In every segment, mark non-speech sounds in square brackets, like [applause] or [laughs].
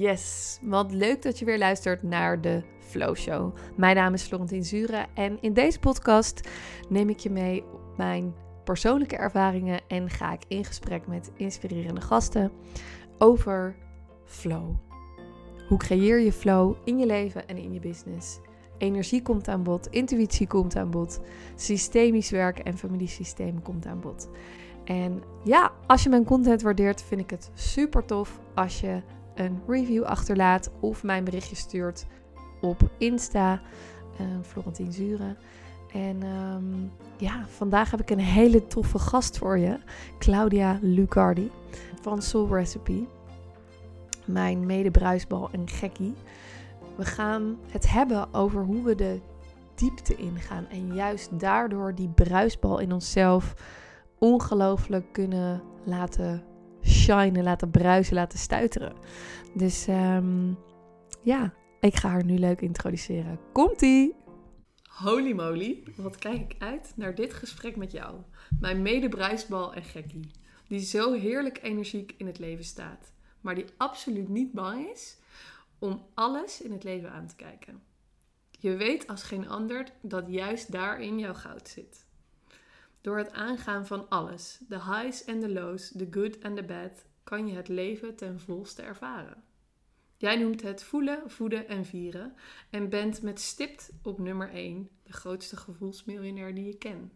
Yes, wat leuk dat je weer luistert naar de Flow Show. Mijn naam is Florentien Zure en in deze podcast neem ik je mee op mijn persoonlijke ervaringen en ga ik in gesprek met inspirerende gasten over flow. Hoe creëer je flow in je leven en in je business? Energie komt aan bod, intuïtie komt aan bod, systemisch werken en familiesystemen komt aan bod. En ja, als je mijn content waardeert, vind ik het super tof als je een review achterlaat of mijn berichtje stuurt op Insta, uh, Florentien Zure. En um, ja, vandaag heb ik een hele toffe gast voor je, Claudia Lucardi van Soul Recipe. Mijn mede-bruisbal en gekkie. We gaan het hebben over hoe we de diepte ingaan en juist daardoor die bruisbal in onszelf ongelooflijk kunnen laten shinen, laten bruisen, laten stuiteren. Dus um, ja, ik ga haar nu leuk introduceren. Komt-ie! Holy moly, wat kijk ik uit naar dit gesprek met jou. Mijn mede-bruisbal en gekkie. Die zo heerlijk energiek in het leven staat. Maar die absoluut niet bang is om alles in het leven aan te kijken. Je weet als geen ander dat juist daarin jouw goud zit. Door het aangaan van alles, de highs en de lows, de good en de bad, kan je het leven ten volste ervaren. Jij noemt het voelen, voeden en vieren en bent met stipt op nummer 1 de grootste gevoelsmiljonair die je ken.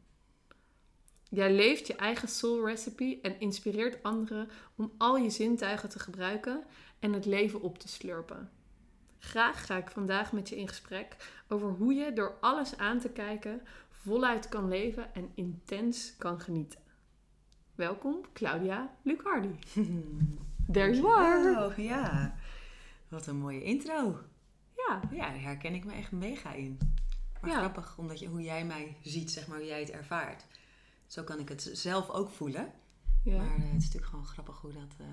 Jij leeft je eigen soul recipe en inspireert anderen om al je zintuigen te gebruiken en het leven op te slurpen. Graag ga ik vandaag met je in gesprek over hoe je door alles aan te kijken voluit kan leven en intens kan genieten. Welkom, Claudia Lucardi. [laughs] There you are. Oh, ja, wat een mooie intro. Ja. Ja, daar herken ik me echt mega in. Maar Ja. grappig, omdat je, hoe jij mij ziet, zeg maar, hoe jij het ervaart. Zo kan ik het zelf ook voelen. Ja. Maar eh, het is natuurlijk gewoon grappig hoe dat eh,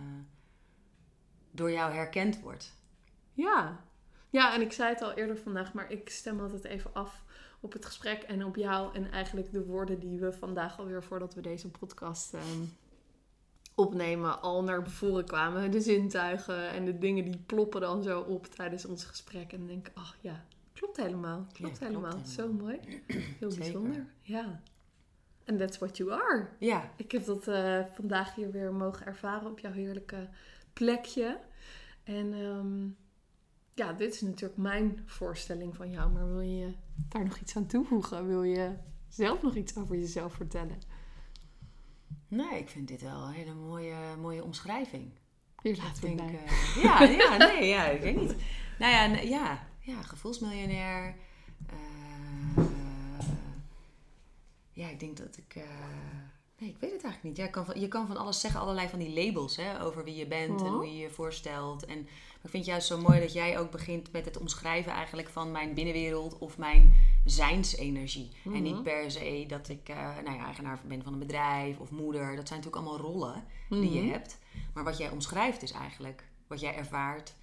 door jou herkend wordt. Ja. ja, en ik zei het al eerder vandaag, maar ik stem altijd even af op het gesprek en op jou. En eigenlijk de woorden die we vandaag alweer voordat we deze podcast ehm, opnemen, al naar voren kwamen. De zintuigen en de dingen die ploppen dan zo op tijdens ons gesprek. En dan denk ik, ach ja, klopt helemaal. Klopt helemaal. helemaal. Zo mooi. Heel Zeker. bijzonder. Ja. En that's what you are. Ja, Ik heb dat eh, vandaag hier weer mogen ervaren op jouw heerlijke plekje. En ehm, ja, dit is natuurlijk mijn voorstelling van jou. Maar wil je daar nog iets aan toevoegen? Wil je zelf nog iets over jezelf vertellen? nee, ik vind dit wel een hele mooie, mooie omschrijving. Ik denk, eh, ja, [laughs] ja, nee, ja, ik weet niet. Nou ja, ja, ja gevoelsmiljonair. Eh, ja, ik denk dat ik. eh, nee, ik weet het eigenlijk niet. Ja, kan van, je kan van alles zeggen, allerlei van die labels hè, over wie je bent en Mhm. hoe je je voorstelt. En maar ik vind het juist zo mooi dat jij ook begint met het omschrijven eigenlijk van mijn binnenwereld of mijn zijnsenergie. En Mhm. niet per se dat ik eh, nou ja, eigenaar ben van een bedrijf of moeder. Dat zijn natuurlijk allemaal rollen die je Mhm. hebt. Maar wat jij omschrijft is eigenlijk wat jij ervaart,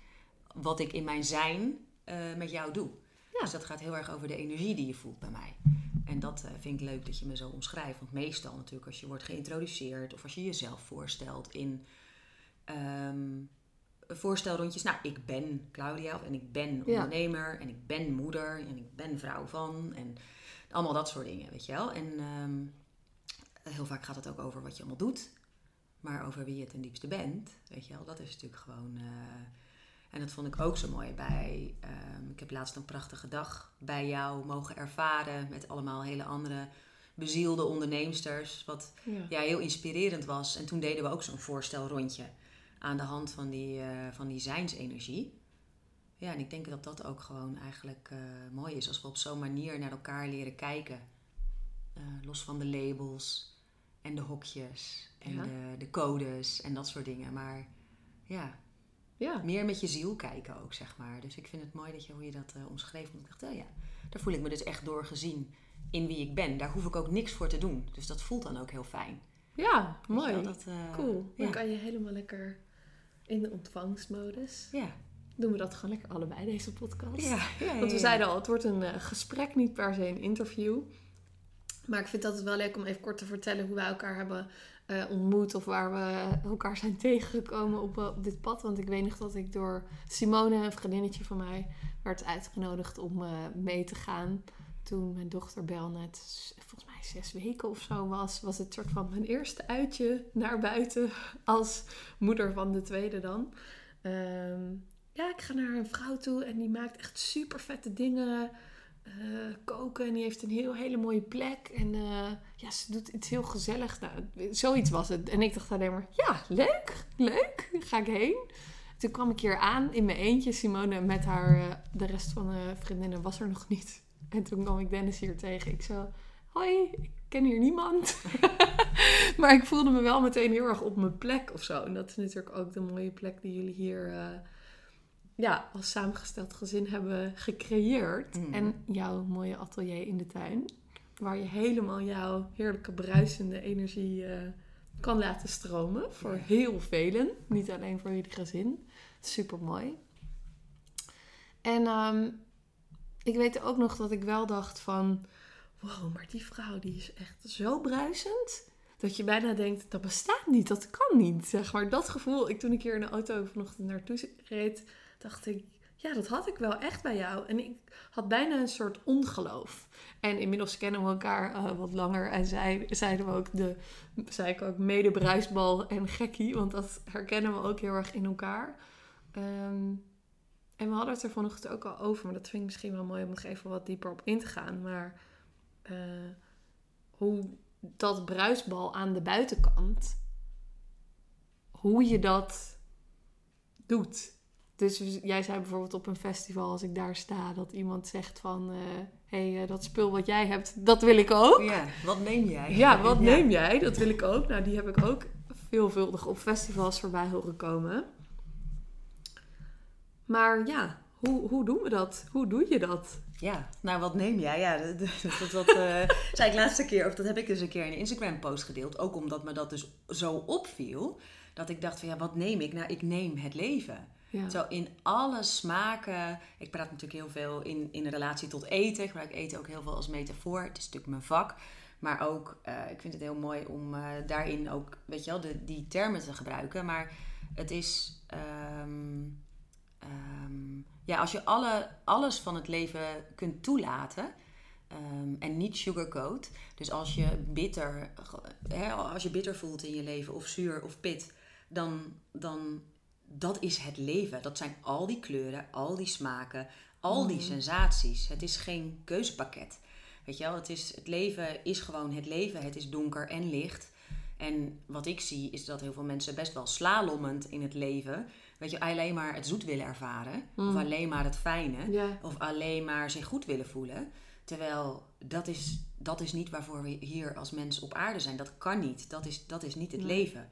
wat ik in mijn zijn eh, met jou doe. Ja. Dus dat gaat heel erg over de energie die je voelt bij mij. En dat eh, vind ik leuk dat je me zo omschrijft. Want meestal natuurlijk als je wordt geïntroduceerd of als je jezelf voorstelt in ehm, voorstelrondjes. Nou, ik ben Claudia of- en ik ben Ja. ondernemer en ik ben moeder en ik ben vrouw van en allemaal dat soort dingen, weet je wel. En ehm, heel vaak gaat het ook over wat je allemaal doet. Maar over wie je ten diepste bent, weet je wel, dat is natuurlijk gewoon. eh, en dat vond ik ook zo mooi bij. ehm, ik heb laatst een prachtige dag bij jou mogen ervaren. Met allemaal hele andere bezielde onderneemsters. Wat Ja. ja, heel inspirerend was. En toen deden we ook zo'n voorstelrondje. Aan de hand van die, eh, van die zijnsenergie. Ja, en ik denk dat dat ook gewoon eigenlijk eh, mooi is. Als we op zo'n manier naar elkaar leren kijken. Eh, los van de labels en de hokjes en Ja. de, de codes en dat soort dingen. Maar ja, Ja. meer met je ziel kijken ook, zeg maar. Dus ik vind het mooi dat je, hoe je dat eh, omschreef. Want ik dacht, oh ja, daar voel ik me dus echt door gezien in wie ik ben. Daar hoef ik ook niks voor te doen. Dus dat voelt dan ook heel fijn. Ja, mooi. wel, dat, eh, Cool. Dan Ja. kan je helemaal lekker in de ontvangstmodus. Ja. Doen we dat gewoon lekker allebei, deze podcast. Ja, ja, Want we ja. zeiden al, het wordt een eh, gesprek, niet per se een interview. Maar ik vind het altijd wel leuk om even kort te vertellen hoe wij elkaar hebben eh, ontmoet of waar we elkaar zijn [laughs] tegengekomen op, eh, op dit pad. Want ik weet nog dat ik door Simone, een vriendinnetje van mij, werd uitgenodigd om eh, mee te gaan. Toen mijn dochter Bel net, volgens mij zes weken of zo was, was het soort van mijn eerste uitje naar buiten [laughs] als moeder van de tweede dan. Ehm, ja, ik ga naar een vrouw toe en die maakt echt super vette dingen. Eh, koken en die heeft een heel, hele mooie plek. En eh, ja, ze doet iets heel gezelligs. Nou, zoiets was het. En ik dacht alleen maar, ja, leuk, leuk. Ga ik heen. Toen kwam ik hier aan in mijn eentje. Simone met haar, eh, de rest van de vriendinnen was er nog niet. En toen kwam ik Dennis hier tegen. Ik zo, hoi, ik ken hier niemand. [laughs] maar ik voelde me wel meteen heel erg op mijn plek of zo. En dat is natuurlijk ook de mooie plek die jullie hier ja, als samengesteld gezin hebben gecreëerd. Mm. En jouw mooie atelier in de tuin. Waar je helemaal jouw heerlijke bruisende energie eh, kan laten stromen. Voor Ja. heel velen. Niet alleen voor jullie gezin. Super mooi. En ehm, ik weet ook nog dat ik wel dacht van... Wow, maar die vrouw die is echt zo bruisend. Dat je bijna denkt, dat bestaat niet, dat kan niet. Zeg maar dat gevoel, ik, toen ik hier in de auto vanochtend naartoe reed, dacht ik, ja, dat had ik wel echt bij jou. En ik had bijna een soort ongeloof. En inmiddels kennen we elkaar eh, wat langer. En zei, zeiden we ook de, zei ik ook mede bruisbal en gekkie. Want dat herkennen we ook heel erg in elkaar. Ehm, en we hadden het er vanochtend ook al over. Maar dat vind ik misschien wel mooi om nog even wat dieper op in te gaan. Maar eh, hoe dat bruisbal aan de buitenkant, hoe je dat doet. Dus jij zei bijvoorbeeld op een festival, als ik daar sta, dat iemand zegt van... hé, hey, eh, dat spul wat jij hebt, dat wil ik ook. Ja, wat neem jij? Ja, wat neem jij? Dat wil ik ook. Nou, die heb ik ook veelvuldig op festivals voorbij horen komen. Maar ja, hoe, hoe doen we dat? Hoe doe je dat? Ja, nou wat neem jij? Ja, [laughs] dat, dat, dat, dat, eh, zei ik laatste keer, of dat heb ik dus een keer in een Instagram post gedeeld. Ook omdat me dat dus zo opviel. Dat ik dacht van ja, wat neem ik? Nou, ik neem het leven. Ja. Zo in alle smaken. Ik praat natuurlijk heel veel in, in relatie tot eten. Ik gebruik eten ook heel veel als metafoor. Het is natuurlijk mijn vak. Maar ook, eh, ik vind het heel mooi om eh, daarin ook, weet je wel, de, die termen te gebruiken. Maar het is, ehm, ehm, ja, als je alle, alles van het leven kunt toelaten ehm, en niet sugarcoat. Dus als je bitter, als je bitter voelt in je leven, of zuur of pit, dan, dan dat is het leven. Dat zijn al die kleuren, al die smaken, al die Mhm. sensaties. Het is geen keuzepakket. Weet je wel, het, is, het leven is gewoon het leven. Het is donker en licht. En wat ik zie is dat heel veel mensen best wel slalommend in het leven. Weet je, alleen maar het zoet willen ervaren. Of Mm. alleen maar het fijne. Of alleen maar zich goed willen voelen. Terwijl dat is, dat is niet waarvoor we hier als mens op aarde zijn. Dat kan niet. Dat is, dat is niet het leven.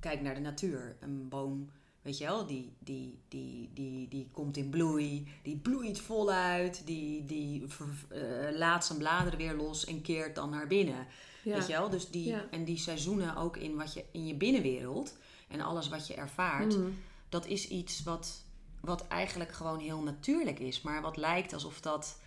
Kijk naar de natuur. Een boom, weet je wel, die, die, die, die, die komt in bloei. Die bloeit voluit. Die, die eh, laat zijn bladeren weer los en keert dan naar binnen. Ja. Weet je wel? Dus die, Ja. En die seizoenen ook in, wat je, in je binnenwereld. En alles wat je ervaart Mm. dat is iets wat, wat eigenlijk gewoon heel natuurlijk is. Maar wat lijkt alsof dat.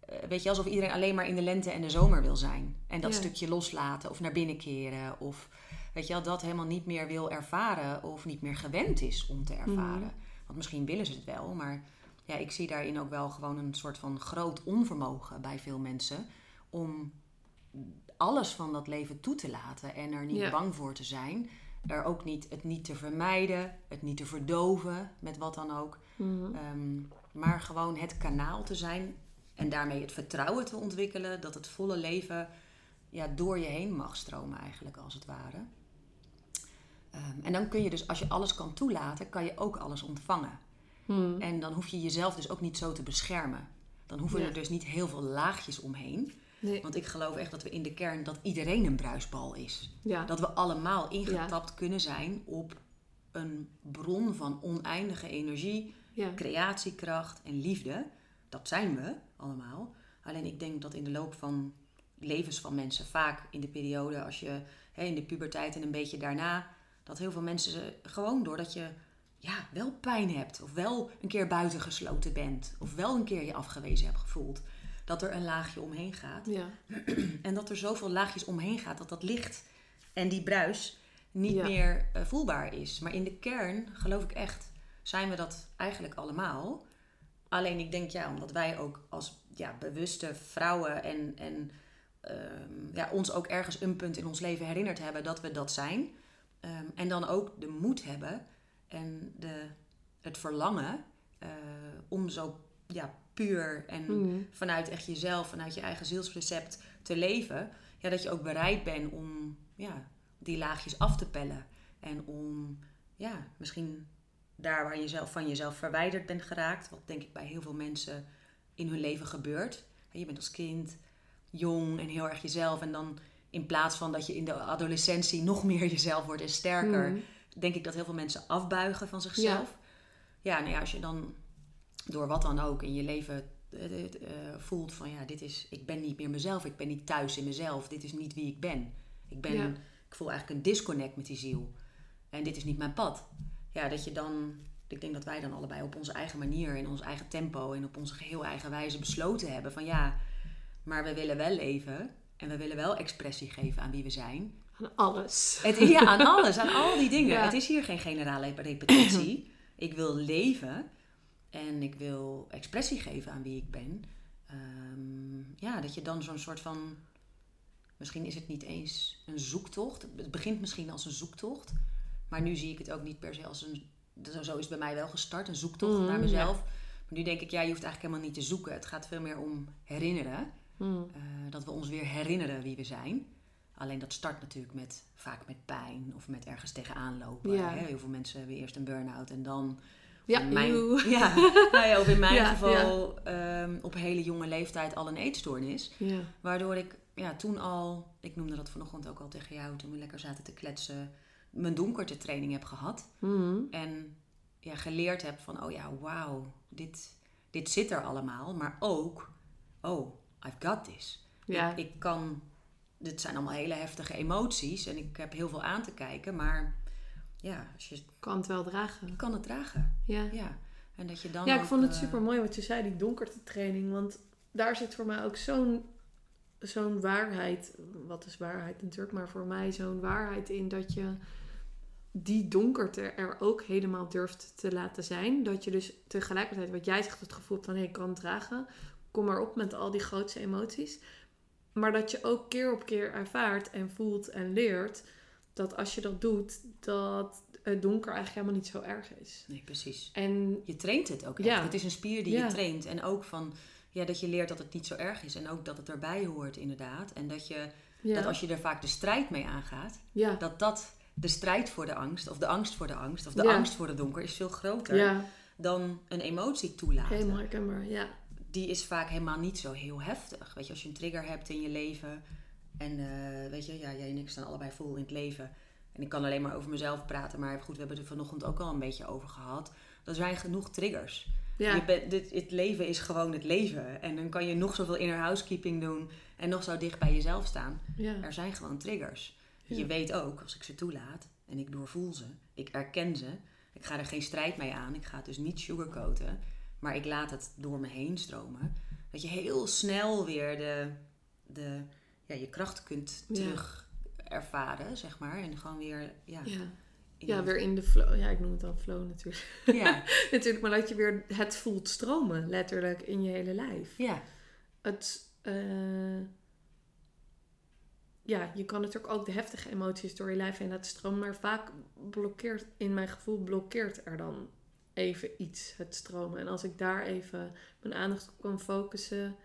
eh, weet je, alsof iedereen alleen maar in de lente en de zomer wil zijn. En dat Ja. stukje loslaten of naar binnen keren. Of weet je wel, dat helemaal niet meer wil ervaren. Of niet meer gewend is om te ervaren. Mhm. Want misschien willen ze het wel. Maar ja, ik zie daarin ook wel gewoon een soort van groot onvermogen bij veel mensen. Om alles van dat leven toe te laten. En er niet Ja. bang voor te zijn er ook niet, het niet te vermijden, het niet te verdoven met wat dan ook. Mhm. Ehm, maar gewoon het kanaal te zijn en daarmee het vertrouwen te ontwikkelen dat het volle leven ja, door je heen mag stromen, eigenlijk als het ware. Ehm, en dan kun je dus, als je alles kan toelaten, kan je ook alles ontvangen. Mm. En dan hoef je jezelf dus ook niet zo te beschermen. Dan hoeven Ja. er dus niet heel veel laagjes omheen. Nee. Want ik geloof echt dat we in de kern dat iedereen een bruisbal is. Ja. Dat we allemaal ingetapt kunnen zijn op een bron van oneindige energie, creatiekracht en liefde. Dat zijn we allemaal. Alleen ik denk dat in de loop van levens van mensen, vaak in de periode als je hè, in de puberteit en een beetje daarna, dat heel veel mensen gewoon doordat je ja, wel pijn hebt, of wel een keer buitengesloten bent, of wel een keer je afgewezen hebt gevoeld, dat er een laagje omheen gaat. Ja. [clears throat] En dat er zoveel laagjes omheen gaat dat dat licht en die bruis niet Ja. meer eh, voelbaar is. Maar in de kern, geloof ik echt, zijn we dat eigenlijk allemaal. Alleen ik denk, ja, omdat wij ook als ja, bewuste vrouwen en, en ehm, ja, ons ook ergens een punt in ons leven herinnerd hebben dat we dat zijn. Ehm, en dan ook de moed hebben en de, het verlangen eh, om zo ja, puur en Mhm. vanuit echt jezelf, vanuit je eigen zielsrecept te leven. Ja, dat je ook bereid bent om ja, die laagjes af te pellen. En om ja, misschien daar waar je zelf van jezelf verwijderd bent geraakt. Wat denk ik bij heel veel mensen in hun leven gebeurt. Je bent als kind jong en heel erg jezelf. En dan in plaats van dat je in de adolescentie nog meer [laughs] jezelf wordt en sterker. Mhm. Denk ik dat heel veel mensen afbuigen van zichzelf. Ja, nou ja, als je dan door wat dan ook in je leven eh, eh, voelt van ja, dit is, ik ben niet meer mezelf. Ik ben niet thuis in mezelf. Dit is niet wie ik ben. Ik ben, Ja. ik voel eigenlijk een disconnect met die ziel. En dit is niet mijn pad. Ja, dat je dan, ik denk dat wij dan allebei op onze eigen manier, in ons eigen tempo en op onze geheel eigen wijze besloten hebben van ja, maar we willen wel leven en we willen wel expressie geven aan wie we zijn. Aan alles. Het, ja, aan alles, aan al die dingen. Ja. Het is hier geen generale repetitie. [clears throat] ik wil leven en ik wil expressie geven aan wie ik ben. Ehm, ja, dat je dan zo'n soort van. Misschien is het niet eens een zoektocht. Het begint misschien als een zoektocht. Maar nu zie ik het ook niet per se als een. Zo is het bij mij wel gestart, een zoektocht Mhm, naar mezelf. Maar nu denk ik, ja, je hoeft eigenlijk helemaal niet te zoeken. Het gaat veel meer om herinneren. Mhm. Eh, dat we ons weer herinneren wie we zijn. Alleen dat start natuurlijk met, vaak met pijn of met ergens tegenaan lopen. Ja. Hè? Heel veel mensen hebben eerst een burn-out en dan... Ja, in mijn, [laughs] ja, nou ja, of in mijn Ja, geval ehm, op hele jonge leeftijd al een eetstoornis. Ja. Waardoor ik ja, toen al, ik noemde dat vanochtend ook al tegen jou toen we lekker zaten te kletsen, mijn donkerte training heb gehad. Mhm. En ja, geleerd heb van, oh ja, wauw, dit, dit zit er allemaal. Maar ook, oh, I've got this. Ja. Ik, ik kan, dit zijn allemaal hele heftige emoties en ik heb heel veel aan te kijken. Maar ja, als je, kan het wel dragen. ik kan het dragen. Ja. Ja, en dat je dan Ja, ik ook, vond het eh, super mooi wat je zei, die donkerte training. Want daar zit voor mij ook zo'n zo'n waarheid. Wat is waarheid natuurlijk, maar voor mij zo'n waarheid in dat je die donkerte er ook helemaal durft te laten zijn. Dat je dus tegelijkertijd, wat jij zegt, het gevoel hebt van hé, ik kan het dragen. Kom maar op met al die grootste emoties. Maar dat je ook keer op keer ervaart en voelt en leert dat als je dat doet, dat het donker eigenlijk helemaal niet zo erg is. Nee, precies. En Je traint het ook echt. Ja. Het is een spier die Ja. je traint. En ook van, ja, dat je leert dat het niet zo erg is. En ook dat het erbij hoort, inderdaad. En dat, je, ja, dat als je er vaak de strijd mee aangaat, ja. dat dat de strijd voor de angst, of de angst voor de angst, of de angst voor de donker, is veel groter dan een emotie toelaten. helemaal herkenbaar. Ja, Die is vaak helemaal niet zo heel heftig. Weet je, als je een trigger hebt in je leven. En eh, weet je, ja, jij en ik staan allebei vol in het leven. En ik kan alleen maar over mezelf praten. Maar goed, we hebben het er vanochtend ook al een beetje over gehad. Er zijn genoeg triggers. ja, Je bent, dit, het leven is gewoon het leven. En dan kan je nog zoveel inner housekeeping doen. En nog zo dicht bij jezelf staan. ja. Er zijn gewoon triggers. Ja. Je weet ook, als ik ze toelaat en ik doorvoel ze, ik erken ze, ik ga er geen strijd mee aan, ik ga het dus niet sugarcoaten, maar ik laat het door me heen stromen, dat je heel snel weer de, de, ja, je kracht kunt Ja. terug ervaren, zeg maar. En gewoon weer, ja, ja. ja, weer in de flow. Ja, ik noem het dan flow natuurlijk. ja, [laughs] natuurlijk, maar dat je weer het voelt stromen, letterlijk, in je hele lijf. ja, Het, eh, ja, je kan natuurlijk ook de heftige emoties door je lijf heen laten stromen, maar vaak blokkeert, in mijn gevoel, blokkeert er dan even iets, het stromen. En als ik daar even mijn aandacht op kan focussen,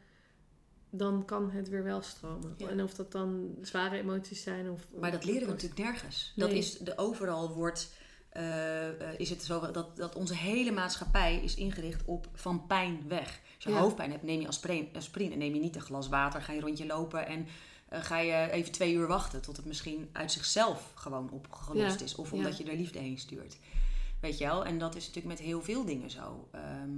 dan kan het weer wel stromen. Ja. En of dat dan zware emoties zijn of... maar dat leren we natuurlijk nergens. Dat is, de, overal wordt, eh, eh, is het zo dat, dat onze hele maatschappij is ingericht op van pijn weg. Als je Ja. hoofdpijn hebt, neem je aspirin en neem je niet een glas water, ga je een rondje lopen en eh, ga je even twee uur wachten tot het misschien uit zichzelf gewoon opgelost Ja. is. Of Ja. omdat je er liefde heen stuurt. Weet je wel? En dat is natuurlijk met heel veel dingen zo. Ehm,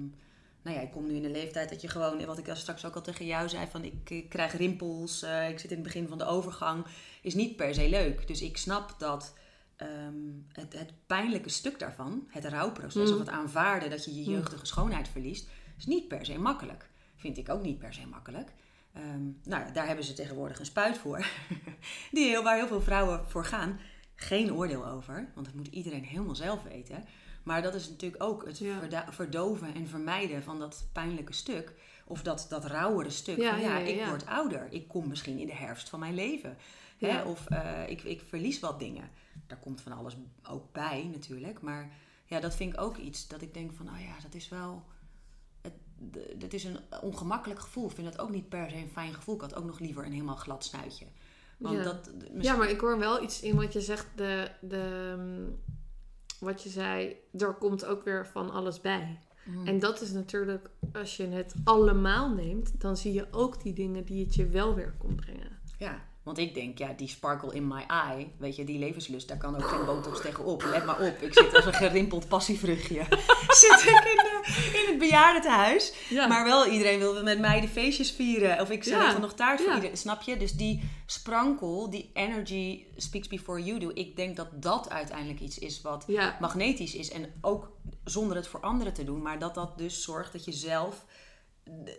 nou ja, ik kom nu in een leeftijd dat je gewoon, wat ik straks ook al tegen jou zei, van ik, krijg rimpels, eh, ik zit in het begin van de overgang, is niet per se leuk. Dus ik snap dat ehm, het, het pijnlijke stuk daarvan, het rouwproces Mm. of het aanvaarden dat je je Mm. jeugdige schoonheid verliest, is niet per se makkelijk. Vind ik ook niet per se makkelijk. Ehm, nou ja, daar hebben ze tegenwoordig een spuit voor. [laughs] Die heel, waar heel veel vrouwen voor gaan. Geen oordeel over, want dat moet iedereen helemaal zelf weten. Maar dat is natuurlijk ook het Ja. verdoven en vermijden van dat pijnlijke stuk. Of dat, dat rauwere stuk. Ja, van, ja, ik word ouder. Ik kom misschien in de herfst van mijn leven. Hè? Of eh, ik, ik verlies wat dingen. Daar komt van alles ook bij natuurlijk. Maar ja, dat vind ik ook iets dat ik denk van... Oh ja, dat is wel... Het, dat is een ongemakkelijk gevoel. Ik vind dat ook niet per se een fijn gevoel. Ik had ook nog liever een helemaal glad snuitje. Want Ja. dat... Ja, maar ik hoor wel iets in wat je zegt. De, de, mm, wat je zei, er komt ook weer van alles bij. Mm. En dat is natuurlijk, als je het allemaal neemt, dan zie je ook die dingen die het je wel weer kon brengen. Ja, want ik denk, ja, die sparkle in my eye, weet je, die levenslust, daar kan ook geen botox tegenop. Let maar op, ik zit als een gerimpeld passievruchtje. [laughs] zit ik in, de, in het bejaardentehuis. Ja. Maar wel, iedereen wil met mij de feestjes vieren. Of ik zeg Ja. nog taart voor Ja. iedereen, snap je? Dus die sprankel, die energy speaks before you do. Ik denk dat dat uiteindelijk iets is wat magnetisch is. En ook zonder het voor anderen te doen. Maar dat dat dus zorgt dat je zelf...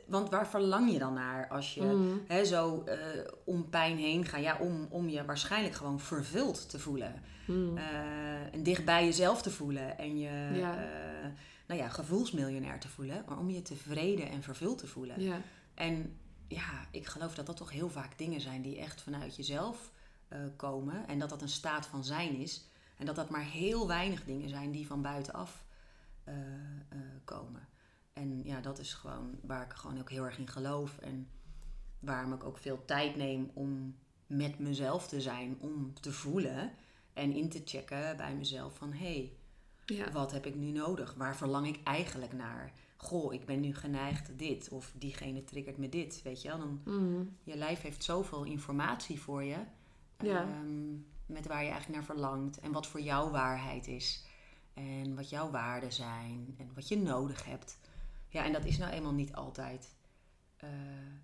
Want waar verlang je dan naar als je Mm. hè, zo eh, om pijn heen gaat? Ja, om, om je waarschijnlijk gewoon vervuld te voelen. Mm. Eh, en dicht bij jezelf te voelen. En je Ja. eh, nou ja, gevoelsmiljonair te voelen. Maar om je tevreden en vervuld te voelen. ja. En ja, ik geloof dat dat toch heel vaak dingen zijn die echt vanuit jezelf komen. En dat dat een staat van zijn is. En dat dat maar heel weinig dingen zijn die van buitenaf komen. En ja, dat is gewoon waar ik gewoon ook heel erg in geloof. En waarom ik ook veel tijd neem om met mezelf te zijn. Om te voelen en in te checken bij mezelf van... hé, hey, ja. wat heb ik nu nodig? Waar verlang ik eigenlijk naar? Goh, ik ben nu geneigd dit. Of diegene triggert me dit. Weet je wel? Dan, Mm. je lijf heeft zoveel informatie voor je. Ja. ehm, met waar je eigenlijk naar verlangt. En wat voor jou waarheid is. En wat jouw waarden zijn. En wat je nodig hebt. Ja, en dat is nou eenmaal niet altijd eh,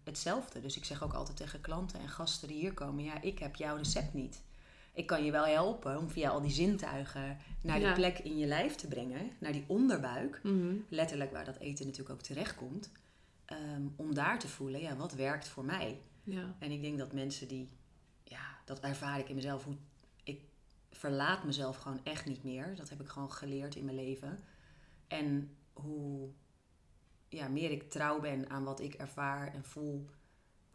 hetzelfde. Dus ik zeg ook altijd tegen klanten en gasten die hier komen. Ja, ik heb jouw recept niet. Ik kan je wel helpen om via al die zintuigen naar Ja. de plek in je lijf te brengen. Naar die onderbuik Mm. letterlijk waar dat eten natuurlijk ook terecht komt. ehm, om daar te voelen, ja, wat werkt voor mij? ja. En ik denk dat mensen die, ja, dat ervaar ik in mezelf, hoe ik verlaat mezelf gewoon echt niet meer. Dat heb ik gewoon geleerd in mijn leven. En hoe ja, meer ik trouw ben aan wat ik ervaar en voel,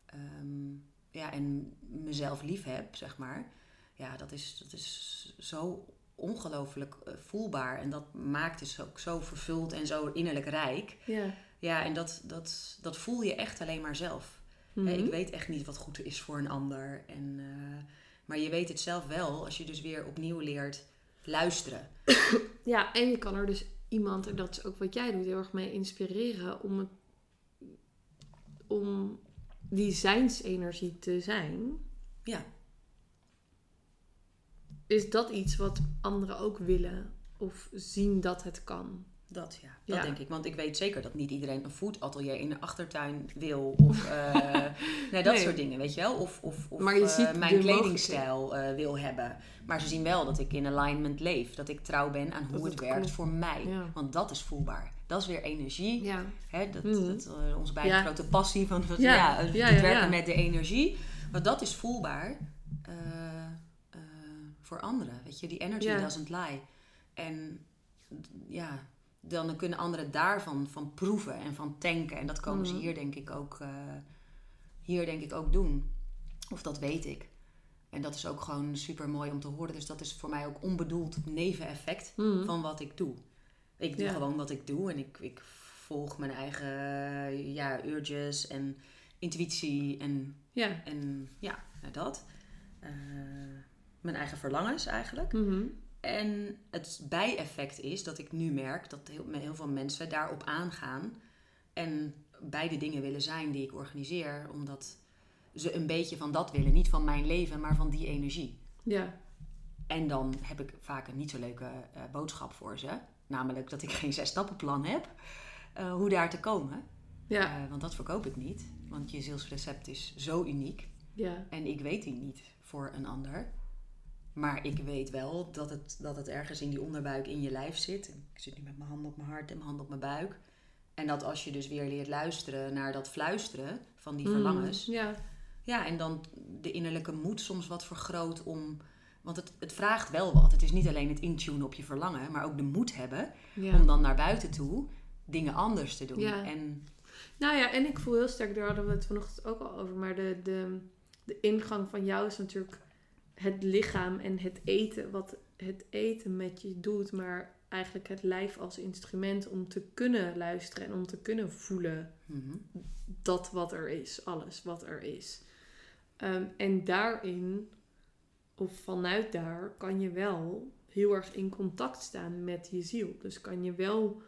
ehm, ja, en mezelf lief heb, zeg maar. Ja, dat is, dat is zo ongelooflijk eh, voelbaar. En dat maakt het ook zo vervuld en zo innerlijk rijk. ja. Ja, en dat, dat, dat voel je echt alleen maar zelf. Mhm. ik weet echt niet wat goed is voor een ander. En, eh, maar je weet het zelf wel als je dus weer opnieuw leert luisteren. Ja, en je kan er dus iemand, en dat is ook wat jij doet, heel erg mee inspireren om, het, om die zijnsenergie te zijn. Ja. Is dat iets wat anderen ook willen of zien dat het kan? Dat ja, dat Ja. denk ik. Want ik weet zeker dat niet iedereen een voetatelier in de achtertuin wil. [laughs] Of eh, nee, dat Nee. soort dingen, weet je wel. Of, of, of Maar je eh, ziet mijn kledingstijl eh, wil hebben. Maar ze zien wel dat ik in alignment leef. Dat ik trouw ben aan hoe Dat het het werkt voor mij. Ja. Want dat is voelbaar. Dat is weer energie. Ja, Hè, dat, Mhm. dat onze beide grote passie van Ja. het werken met de energie. Maar dat is voelbaar voor anderen. Weet je, die energy doesn't lie. En ja, dan kunnen anderen daarvan van proeven en van tanken. En dat komen Mhm. ze hier denk ik ook, eh, hier denk ik ook doen. Of dat weet ik. En dat is ook gewoon super mooi om te horen. Dus dat is voor mij ook onbedoeld neveneffect Mhm. van wat ik doe. Ik doe Ja. gewoon wat ik doe en ik, ik volg mijn eigen ja, urges en intuïtie en, ja. en ja, nou dat. Eh, mijn eigen verlangens eigenlijk. Mhm. En het bijeffect is dat ik nu merk dat heel, heel veel mensen daarop aangaan en beide dingen willen zijn die ik organiseer, omdat ze een beetje van dat willen. Niet van mijn leven, maar van die energie. ja. En dan heb ik vaak een niet zo leuke eh, boodschap voor ze. Namelijk dat ik geen zes-stappenplan heb. eh, hoe daar te komen. Ja. Eh, want dat verkoop ik niet. Want je zielsrecept is zo uniek. ja. En ik weet die niet voor een ander. Maar ik weet wel dat het, dat het ergens in die onderbuik in je lijf zit. Ik zit nu met mijn hand op mijn hart en mijn hand op mijn buik. En dat als je dus weer leert luisteren naar dat fluisteren van die Mhm. verlangens. Ja. Ja, en dan de innerlijke moed soms wat vergroot om. Want het, het vraagt wel wat. Het is niet alleen het intunen op je verlangen, maar ook de moed hebben Ja. om dan naar buiten toe dingen anders te doen. Ja. En Nou ja, en ik voel heel sterk, daar hadden we het vanochtend ook al over, maar de, de, de ingang van jou is natuurlijk het lichaam en het eten, wat het eten met je doet, maar eigenlijk het lijf als instrument om te kunnen luisteren en om te kunnen voelen mhm, dat wat er is, alles wat er is. Ehm, en daarin, of vanuit daar, kan je wel heel erg in contact staan met je ziel. Dus kan je wel,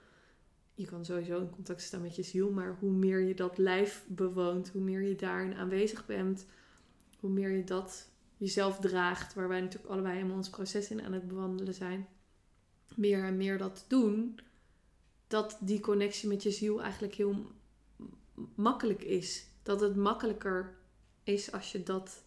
je kan sowieso in contact staan met je ziel, maar hoe meer je dat lijf bewoont, hoe meer je daarin aanwezig bent, hoe meer je dat jezelf draagt, waar wij natuurlijk allebei helemaal ons proces in aan het bewandelen zijn, meer en meer dat doen, dat die connectie met je ziel eigenlijk heel makkelijk is. Dat het makkelijker is als je dat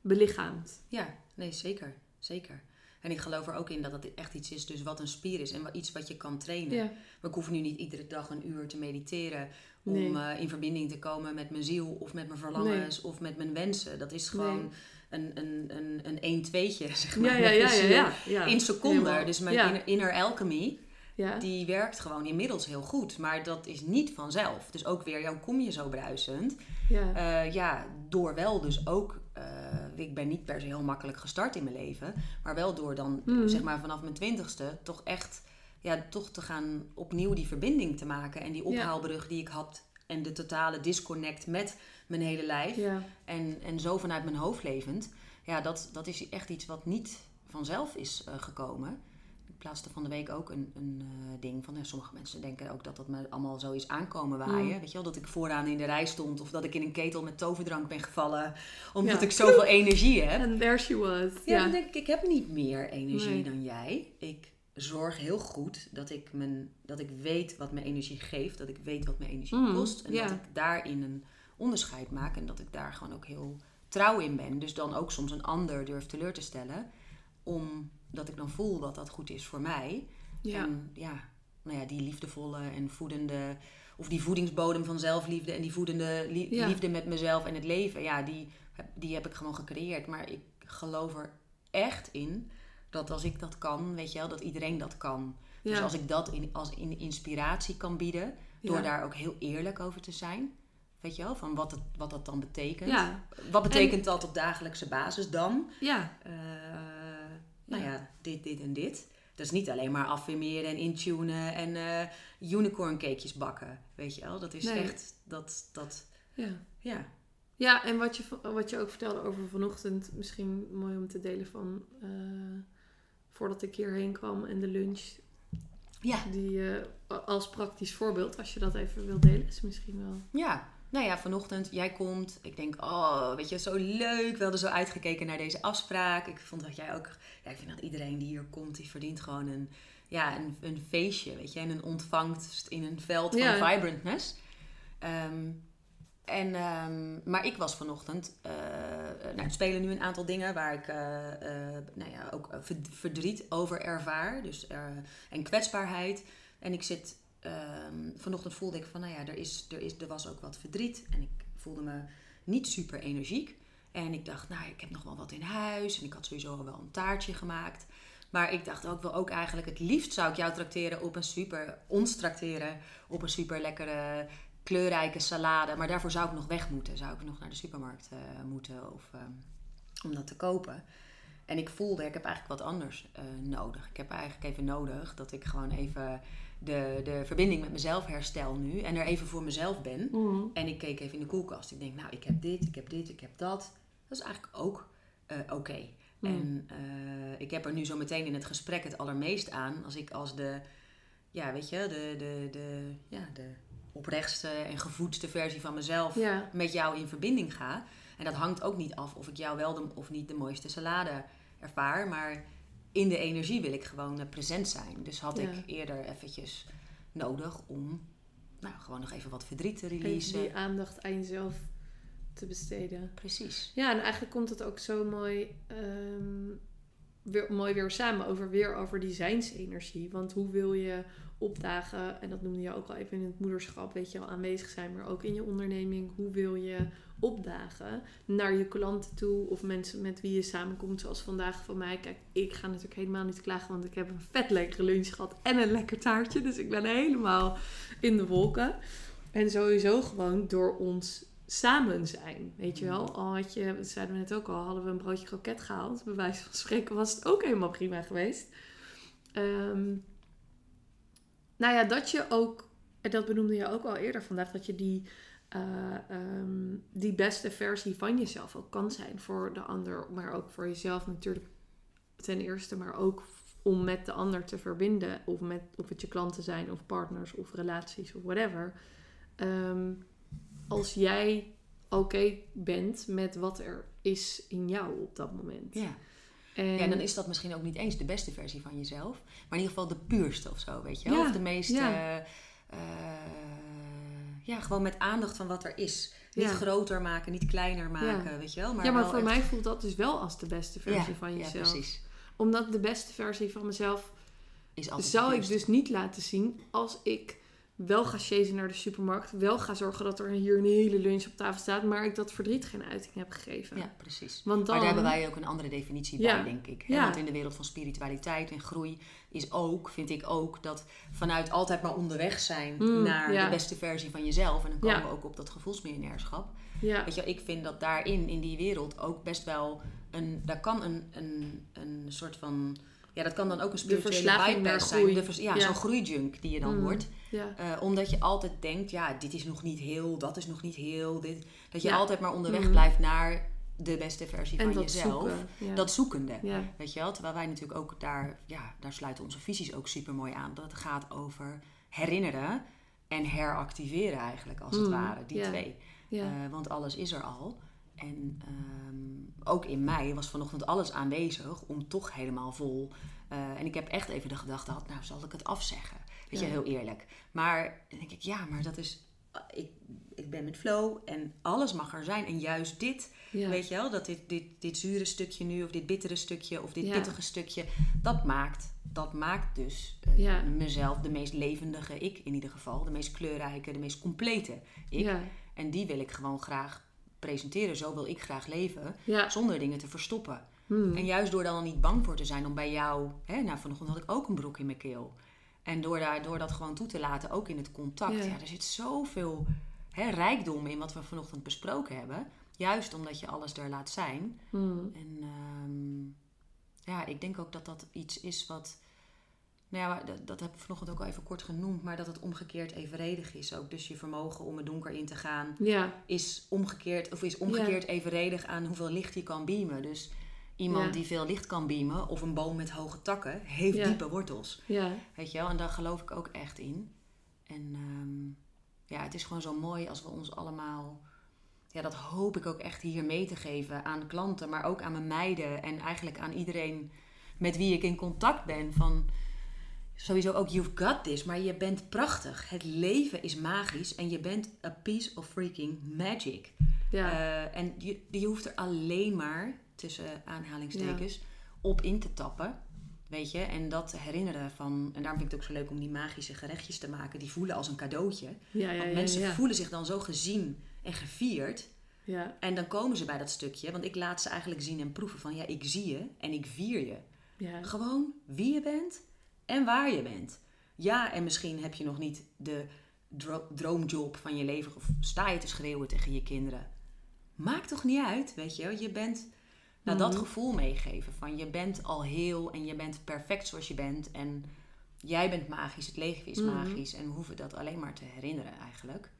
belichaamt. ja, nee, zeker. Zeker. En ik geloof er ook in dat het echt iets is, dus wat een spier is en iets wat je kan trainen. Ja. Maar ik hoef nu niet iedere dag een uur te mediteren om Nee. eh, in verbinding te komen met mijn ziel of met mijn verlangens of met mijn wensen. Dat is gewoon Nee. Een, een, een, een 1 2tje [laughs] zeg maar. Ja, ja, ja, ja, ja. In seconden. Dus mijn inner, alchemy, Ja. die werkt gewoon inmiddels heel goed. Maar dat is niet vanzelf. Dus ook weer, jou kom je zo bruisend. ja. Eh, ja, door wel dus ook... eh, ik ben niet per se heel makkelijk gestart in mijn leven. Maar wel door dan, Mhm. zeg maar vanaf mijn twintigste... toch echt, ja, toch te gaan opnieuw die verbinding te maken. En die ophaalbrug die ik had... en de totale disconnect met mijn hele lijf... ja. En, en zo vanuit mijn hoofd levend. Ja, dat, dat is echt iets wat niet vanzelf is eh, gekomen. Ik plaatste van de week ook een, een eh, ding van... sommige mensen denken ook dat dat me allemaal zo is aankomen waaien. Mm. Weet je wel, dat ik vooraan in de rij stond... of dat ik in een ketel met toverdrank ben gevallen... omdat Ja. ik zoveel energie heb. [laughs] En there she was. Ja, dan denk ik, ik heb niet meer energie Nee. dan jij. Ik zorg heel goed dat ik, mijn, dat ik weet wat mijn energie geeft. Dat ik weet wat mijn energie Mm, kost. En dat ik daarin een onderscheid maak. En dat ik daar gewoon ook heel trouw in ben. Dus dan ook soms een ander durf teleur te stellen. Omdat ik dan voel dat dat goed is voor mij. Ja. En ja, nou ja, die liefdevolle en voedende... Of die voedingsbodem van zelfliefde en die voedende li- Ja. liefde met mezelf en het leven. Ja, die, heb- die heb ik gewoon gecreëerd. Maar ik geloof er echt in dat als ik dat kan, weet je wel, dat iedereen dat kan. Dus Ja. als ik dat in, als in inspiratie kan bieden, door Ja. daar ook heel eerlijk over te zijn. Weet je wel, van wat, het, wat dat dan betekent. Ja. Wat betekent dat op dagelijkse basis dan? Ja. Eh, nou Ja. ja, dit, dit en dit. Dat is niet alleen maar affirmeren en intunen en eh unicorn cakejes bakken. Weet je wel, dat is Nee. echt, dat, dat, Ja. ja. Ja, en wat je, wat je ook vertelde over vanochtend, misschien mooi om te delen van eh, voordat ik hierheen kwam en de lunch, Ja, die als praktisch voorbeeld, als je dat even wil delen, is misschien wel. Ja, nou ja, vanochtend, jij komt. Ik denk, oh, weet je, zo leuk. We hadden zo uitgekeken naar deze afspraak. Ik vond dat jij ook, ja, ik vind dat iedereen die hier komt, die verdient gewoon een, ja, een, een feestje, weet je. En een ontvangst in een veld van Ja. vibrantness. Ehm, en, ehm, maar ik was vanochtend, eh nou, er spelen nu een aantal dingen waar ik eh, eh, nou ja, ook verd- verdriet over ervaar. Dus, en kwetsbaarheid. En ik zit, ehm, vanochtend voelde ik van, nou ja, er, is, er, is, er was ook wat verdriet. En ik voelde me niet super energiek. En ik dacht, nou, ik heb nog wel wat in huis. En ik had sowieso al wel een taartje gemaakt. Maar ik dacht ook wel ook eigenlijk, het liefst zou ik jou trakteren op een super, ons trakteren op een super lekkere, kleurrijke salade. Maar daarvoor zou ik nog weg moeten. Zou ik nog naar de supermarkt eh, moeten of, ehm, om dat te kopen. En ik voelde, ik heb eigenlijk wat anders eh, nodig. Ik heb eigenlijk even nodig dat ik gewoon even de, de verbinding met mezelf herstel nu. En er even voor mezelf ben. En ik keek even in de koelkast. Ik denk, nou, ik heb dit, ik heb dit, ik heb dat. Dat is eigenlijk ook eh, oké. Mm. En eh, ik heb er nu zo meteen in het gesprek het allermeest aan. Als ik als de, ja, weet je, de, de, de, ja, de oprechtste en gevoedste versie van mezelf Ja. met jou in verbinding ga. En dat hangt ook niet af of ik jou wel de, of niet de mooiste salade ervaar. Maar in de energie wil ik gewoon eh, present zijn. Dus had Ja. ik eerder eventjes nodig om nou, gewoon nog even wat verdriet te Even releasen. die aandacht aan jezelf te besteden. Precies. Ja, en eigenlijk komt het ook zo mooi. ehm, weer, mooi weer samen over weer over die zijnsenergie. Want hoe wil je opdagen, en dat noemde je ook al even in het moederschap, weet je al aanwezig zijn, maar ook in je onderneming. Hoe wil je opdagen naar je klanten toe of mensen met wie je samenkomt, zoals vandaag van mij. Kijk, ik ga natuurlijk helemaal niet klagen, want ik heb een vet lekkere lunch gehad en een lekker taartje. Dus ik ben helemaal in de wolken. En sowieso gewoon door ons samen zijn. Weet je wel, al had je, dat zeiden we net ook al, hadden we een broodje kroket gehaald. Bij wijze van spreken was het ook helemaal prima geweest. Ehm, nou ja, dat je ook, en dat benoemde je ook al eerder vandaag, dat je die, eh, ehm, die beste versie van jezelf ook kan zijn voor de ander, maar ook voor jezelf natuurlijk ten eerste, maar ook om met de ander te verbinden, of, met, of het je klanten zijn, of partners, of relaties, of whatever. Ehm, als jij oké bent met wat er is in jou op dat moment. Ja. En... Ja, dan is dat misschien ook niet eens de beste versie van jezelf. Maar in ieder geval de puurste of zo, weet je wel? of de meest... Ja. Uh, ja, gewoon met aandacht van wat er is. Niet groter maken, niet kleiner maken, weet je wel? Maar ja, maar voor mij voelt dat dus wel als de beste versie van jezelf. Ja, precies. Omdat de beste versie van mezelf... Is zou ik dus niet laten zien als ik wel ga chasen naar de supermarkt. Wel ga zorgen dat er hier een hele lunch op tafel staat. Maar ik dat verdriet geen uiting heb gegeven. Ja, precies. Want dan, maar daar hebben wij ook een andere definitie bij, denk ik. Ja. Want in de wereld van spiritualiteit en groei is ook, vind ik ook, dat vanuit altijd maar onderweg zijn mm, naar de beste versie van jezelf. En dan komen we ook op dat gevoelsmiljonairschap. Ja. Weet je, ik vind dat daarin, in die wereld, ook best wel een. Daar kan een, een, een soort van ja, dat kan dan ook een spirituele bypass zijn. De ja, ja. zo'n groeijunk die je dan mm, wordt. Ja. Uh, omdat je altijd denkt, ja, dit is nog niet heel, dat is nog niet heel. Dit, dat je altijd maar onderweg mm. blijft naar de beste versie van jezelf. Dat zoekende. Weet je wel? Terwijl wij natuurlijk ook daar, ja, daar sluiten onze visies ook super mooi aan. Dat het gaat over herinneren en heractiveren eigenlijk, als het mm, ware. Die twee. Uh, want alles is er al. En um, ook in mij was vanochtend alles aanwezig om toch helemaal vol. Uh, en ik heb echt even de gedachte gehad, nou zal ik het afzeggen? Weet je, heel eerlijk. Maar dan denk ik, ja, maar dat is. Ik, ik ben met flow en alles mag er zijn. En juist dit, weet je wel, dat dit, dit, dit zure stukje nu, of dit bittere stukje, of dit ja. pittige stukje, dat maakt, dat maakt dus uh, mezelf de meest levendige ik in ieder geval. De meest kleurrijke, de meest complete ik. En die wil ik gewoon graag presenteren. Zo wil ik graag leven. Zonder dingen te verstoppen. Hmm. En juist door dan niet bang voor te zijn om bij jou... Hè, nou, vanochtend had ik ook een broek in mijn keel. En door, daar, door dat gewoon toe te laten, ook in het contact. Ja. er zit zoveel hè, rijkdom in wat we vanochtend besproken hebben. Juist omdat je alles er laat zijn. Hmm. En ehm, ja, ik denk ook dat dat iets is wat nou ja, dat, dat heb ik vanochtend ook al even kort genoemd, maar dat het omgekeerd evenredig is ook. Dus je vermogen om het donker in te gaan ja. is omgekeerd, of is omgekeerd evenredig aan hoeveel licht je kan beamen. Dus iemand die veel licht kan beamen, of een boom met hoge takken, heeft diepe wortels. Weet je wel, en daar geloof ik ook echt in. En ehm, ja, het is gewoon zo mooi als we ons allemaal. Ja, dat hoop ik ook echt hier mee te geven aan klanten, maar ook aan mijn meiden en eigenlijk aan iedereen met wie ik in contact ben. Van sowieso ook you've got this, maar je bent prachtig. Het leven is magisch en je bent a piece of freaking magic. Ja. Uh, en je, je hoeft er alleen maar, tussen aanhalingstekens, op in te tappen. Weet je, en dat herinneren van. En daarom vind ik het ook zo leuk om die magische gerechtjes te maken. Die voelen als een cadeautje. Ja, ja, want mensen voelen zich dan zo gezien en gevierd. Ja. En dan komen ze bij dat stukje. Want ik laat ze eigenlijk zien en proeven van ja, ik zie je en ik vier je. Ja. Gewoon wie je bent en waar je bent. Ja, en misschien heb je nog niet de droomjob van je leven of sta je te schreeuwen tegen je kinderen. Maakt toch niet uit, weet je? Je bent nou, dat mhm. gevoel meegeven van je bent al heel en je bent perfect zoals je bent en jij bent magisch, het leven is mhm. magisch en we hoeven dat alleen maar te herinneren eigenlijk.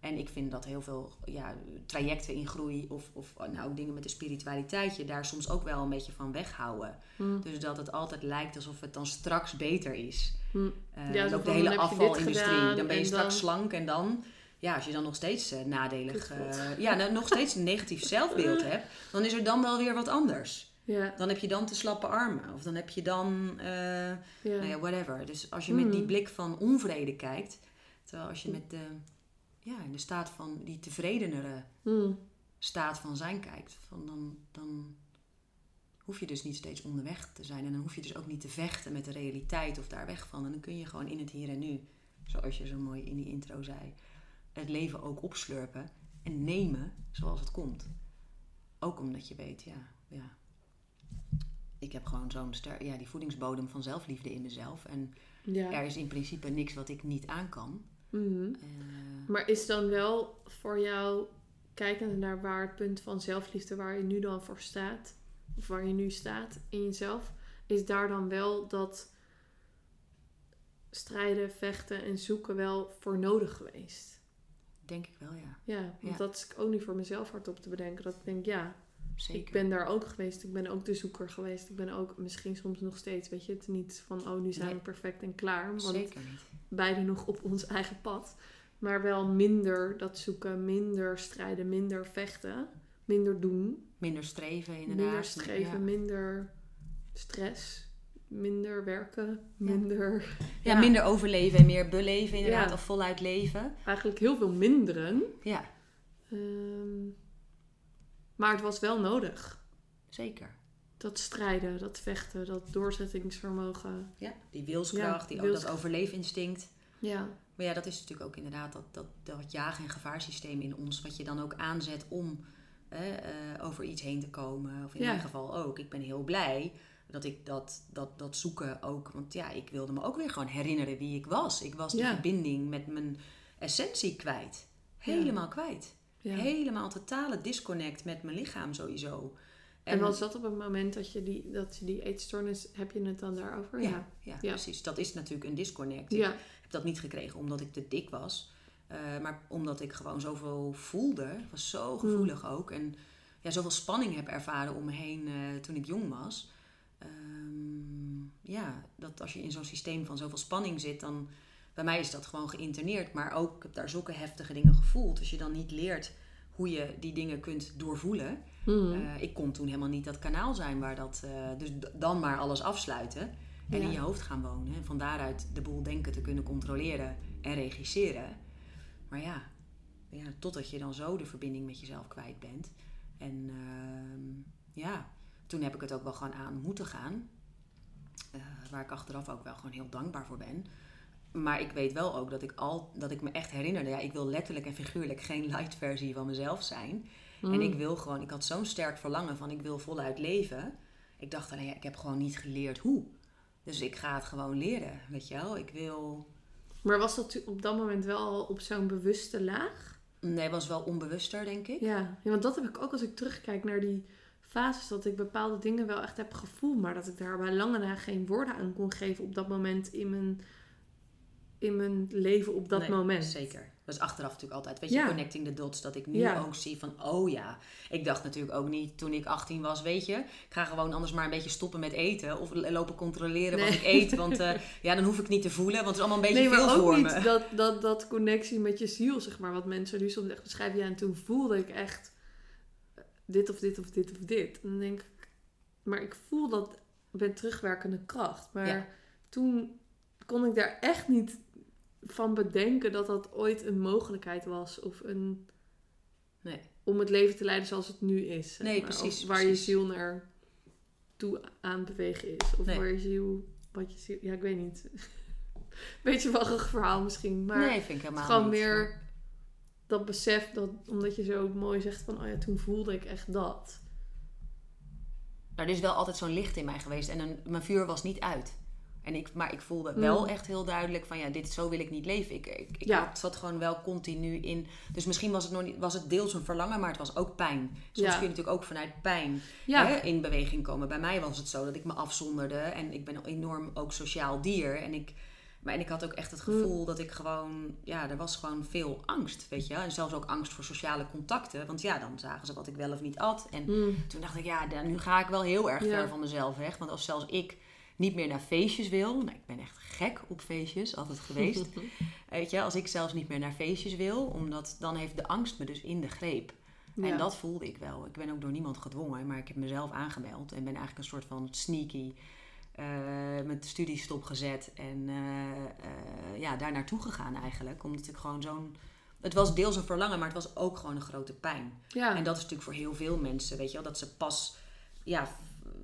En ik vind dat heel veel ja, trajecten in groei of, of nou, ook dingen met de spiritualiteit je daar soms ook wel een beetje van weghouden. Mm. Dus dat het altijd lijkt alsof het dan straks beter is. Mm. Uh, ja, ook de hele afvalindustrie. Dan ben je straks slank en dan, ja, als je dan nog steeds uh, nadelig, uh, ja, nou, nog steeds een negatief zelfbeeld hebt, dan is er dan wel weer wat anders. Ja. Dan heb je dan te slappe armen. Of dan heb je dan, ja. Nou ja, whatever. Dus als je met die blik van onvrede kijkt, terwijl als je met de ja, in de staat van die tevredenere hmm. staat van zijn kijkt. Van dan, dan hoef je dus niet steeds onderweg te zijn. En dan hoef je dus ook niet te vechten met de realiteit of daar weg van. En dan kun je gewoon in het hier en nu, zoals je zo mooi in die intro zei, het leven ook opslurpen en nemen zoals het komt. Ook omdat je weet, ja, ja ik heb gewoon zo'n ster, ja, die voedingsbodem van zelfliefde in mezelf. En Ja. er is in principe niks wat ik niet aan kan. Mhm. Eh, Maar is dan wel voor jou, kijkend naar waar het punt van zelfliefde, waar je nu dan voor staat, of waar je nu staat in jezelf, is daar dan wel dat strijden, vechten en zoeken wel voor nodig geweest? denk ik wel, ja. Ja, want Ja. dat is ook niet voor mezelf hardop te bedenken. Dat ik denk, ja, Zeker. ik ben daar ook geweest. Ik ben ook de zoeker geweest. Ik ben ook misschien soms nog steeds, weet je, het niet van, oh, nu zijn Nee. we perfect en klaar. Want Zeker niet. Beide nog op ons eigen pad. Maar wel minder dat zoeken, minder strijden, minder vechten, minder doen, Minder streven, inderdaad. minder streven, Ja. minder stress, minder werken, minder. Ja, Ja. minder overleven en meer beleven, inderdaad. Ja. Of voluit leven. Eigenlijk heel veel minderen. Ja, Ehm, maar het was wel nodig. zeker. Dat strijden, dat vechten, dat doorzettingsvermogen. Ja, die wilskracht, Ja, die, wilskracht. dat overlevinstinct. Ja, Maar ja, dat is natuurlijk ook inderdaad dat, dat, dat jagen- en gevaarsysteem in ons, wat je dan ook aanzet om eh, over iets heen te komen. Of in Ja. mijn geval ook. Ik ben heel blij dat ik dat, dat, dat zoeken ook. Want ja, ik wilde me ook weer gewoon herinneren wie ik was. Ik was de Ja. verbinding met mijn essentie kwijt. Helemaal kwijt. ja. Helemaal totale disconnect met mijn lichaam sowieso. En was dat op het moment dat je die, dat je die eetstoornis, heb je het dan daarover? Ja, Ja. ja, Ja. precies. Dat is natuurlijk een disconnect. Ik heb dat niet gekregen omdat ik te dik was. eh, maar omdat ik gewoon zoveel voelde. Ik was zo gevoelig ook. En ja, zoveel spanning heb ervaren om me heen eh, toen ik jong was. Ehm, ja, dat als je in zo'n systeem van zoveel spanning zit, dan... Bij mij is dat gewoon geïnterneerd. Maar ook, ik heb daar zulke heftige dingen gevoeld. Als je dan niet leert hoe je die dingen kunt doorvoelen. Mhm. Eh, ik kon toen helemaal niet dat kanaal zijn waar dat... eh, dus dan maar alles afsluiten. En Ja. in je hoofd gaan wonen. En van daaruit de boel denken te kunnen controleren en regisseren. Maar ja, ja, totdat je dan zo de verbinding met jezelf kwijt bent. En ehm, ja, toen heb ik het ook wel gewoon aan moeten gaan. Eh, waar ik achteraf ook wel gewoon heel dankbaar voor ben. Maar ik weet wel ook dat ik, al, dat ik me echt herinnerde. Ja, ik wil letterlijk en figuurlijk geen [laughs] light versie van mezelf zijn. En ik wil gewoon, ik had zo'n sterk verlangen van ik wil voluit leven. Ik dacht alleen, ja, ik heb gewoon niet geleerd hoe. Dus ik ga het gewoon leren, weet je wel. Ik wil... Maar was dat op dat moment wel op zo'n bewuste laag? Nee, was wel onbewuster, denk ik. Ja. ja, want dat heb ik ook als ik terugkijk naar die fases. Dat ik bepaalde dingen wel echt heb gevoeld. Maar dat ik daar bij lange na geen woorden aan kon geven op dat moment in mijn, in mijn leven op dat Nee, moment. Zeker. Dat is achteraf natuurlijk altijd, weet je, Ja. connecting the dots. Dat ik nu Ja. ook zie van, oh ja. Ik dacht natuurlijk ook niet toen ik 18 was, weet je. Ik ga gewoon anders maar een beetje stoppen met eten. Of lopen controleren wat Nee. ik eet. Want eh, [laughs] ja, dan hoef ik niet te voelen, want het is allemaal een beetje nee, maar veel ook voor niet me. dat, dat, dat connectie met je ziel, zeg maar. Wat mensen nu soms echt beschrijven. Ja, en toen voelde ik echt dit of dit of dit of dit. En dan denk ik, maar ik voel dat met terugwerkende kracht. Maar Ja. toen kon ik daar echt niet van bedenken dat dat ooit een mogelijkheid was. Of een... Nee. Om het leven te leiden zoals het nu is. zeg Nee, maar. precies, Of waar precies. je ziel naar toe aan het bewegen is. Of Nee. waar je ziel... Wat je ziel... Ja, ik weet niet. [laughs] Beetje wagig verhaal misschien. Maar nee, vind ik helemaal gewoon niet. meer dat besef dat, omdat je zo mooi zegt van, oh ja, toen voelde ik echt dat. Er is wel altijd zo'n licht in mij geweest. En een, mijn vuur was niet uit. En ik, maar ik voelde wel Hmm. echt heel duidelijk van ja, dit zo wil ik niet leven. Ik, ik, ik Ja. had- zat gewoon wel continu in. Dus misschien was het, nog niet, was het deels een verlangen, maar het was ook pijn. Soms Ja. kun je natuurlijk ook vanuit pijn Ja, hè, in beweging komen. Bij mij was het zo dat ik me afzonderde. En ik ben enorm ook sociaal dier. En ik, maar en ik had ook echt het gevoel dat ik gewoon... Ja, er was gewoon veel angst, weet je wel. En zelfs ook angst voor sociale contacten. Want ja, dan zagen ze wat ik wel of niet at. En Mm. toen dacht ik, ja, dan, nu ga ik wel heel erg ver van mezelf weg. Want als zelfs ik niet meer naar feestjes wil. Nou, ik ben echt gek op feestjes, altijd geweest. [laughs] Weet je, als ik zelfs niet meer naar feestjes wil, omdat dan heeft de angst me dus in de greep. Ja. En dat voelde ik wel. Ik ben ook door niemand gedwongen, maar ik heb mezelf aangemeld en ben eigenlijk een soort van sneaky met de studie stopgezet en eh, eh, ja, daar naartoe gegaan eigenlijk. Omdat ik gewoon zo'n. Het was deels een verlangen, maar het was ook gewoon een grote pijn. Ja. En dat is natuurlijk voor heel veel mensen, weet je wel, dat ze pas ja,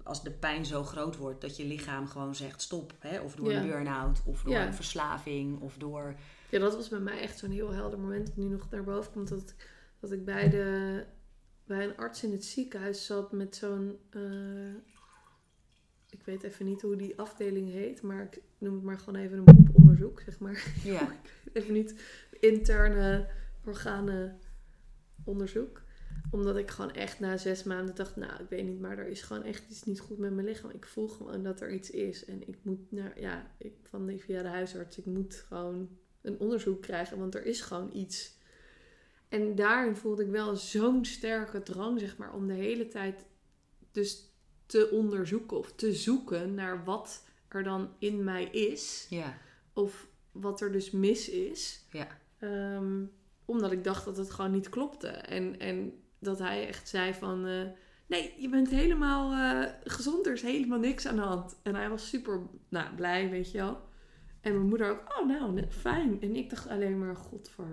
als de pijn zo groot wordt dat je lichaam gewoon zegt stop. Hè? Of door Ja. een burn-out, of door Ja. een verslaving, of door... Ja, dat was bij mij echt zo'n heel helder moment. Dat nu nog naar boven komt dat, dat ik bij, de, bij een arts in het ziekenhuis zat met zo'n. eh, ik weet even niet hoe die afdeling heet, maar ik noem het maar gewoon even een poeponderzoek, zeg maar. Ja, [laughs] Even niet interne organen onderzoek. Omdat ik gewoon echt na zes maanden dacht, nou, ik weet niet, maar er is gewoon echt iets niet goed met mijn lichaam. Ik voel gewoon dat er iets is. En ik moet naar, ja, ik, van die via de huisarts, ik moet gewoon een onderzoek krijgen, want er is gewoon iets. En daarin voelde ik wel zo'n sterke drang, zeg maar, om de hele tijd dus te onderzoeken of te zoeken naar wat er dan in mij is. ja, Of wat er dus mis is. ja. Ehm, omdat ik dacht dat het gewoon niet klopte. En, en dat hij echt zei van... eh, nee, je bent helemaal eh, gezond. Er is helemaal niks aan de hand. En hij was super nou, blij, weet je wel. En mijn moeder ook. Oh, nou, fijn. En ik dacht alleen maar... God voor...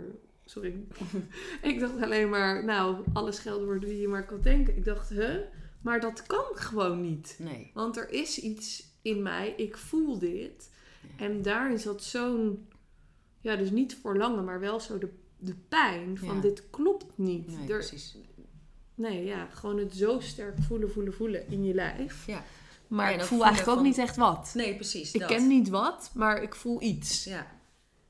Sorry. [laughs] ik dacht alleen maar... Nou, alle scheldwoorden die je maar kan denken. Ik dacht, huh? Maar dat kan gewoon niet. Nee. Want er is iets in mij, ik voel dit. Ja. En daarin zat zo'n, ja, dus niet verlangen, maar wel zo de, de pijn van Ja. dit klopt niet. Nee, Er- precies. Nee, ja, gewoon het zo sterk voelen, voelen, voelen in je lijf. Ja. Maar Ja, ik voel eigenlijk ook van- niet echt wat. Nee, precies. Ik dat. ken niet wat, maar ik voel iets. Ja.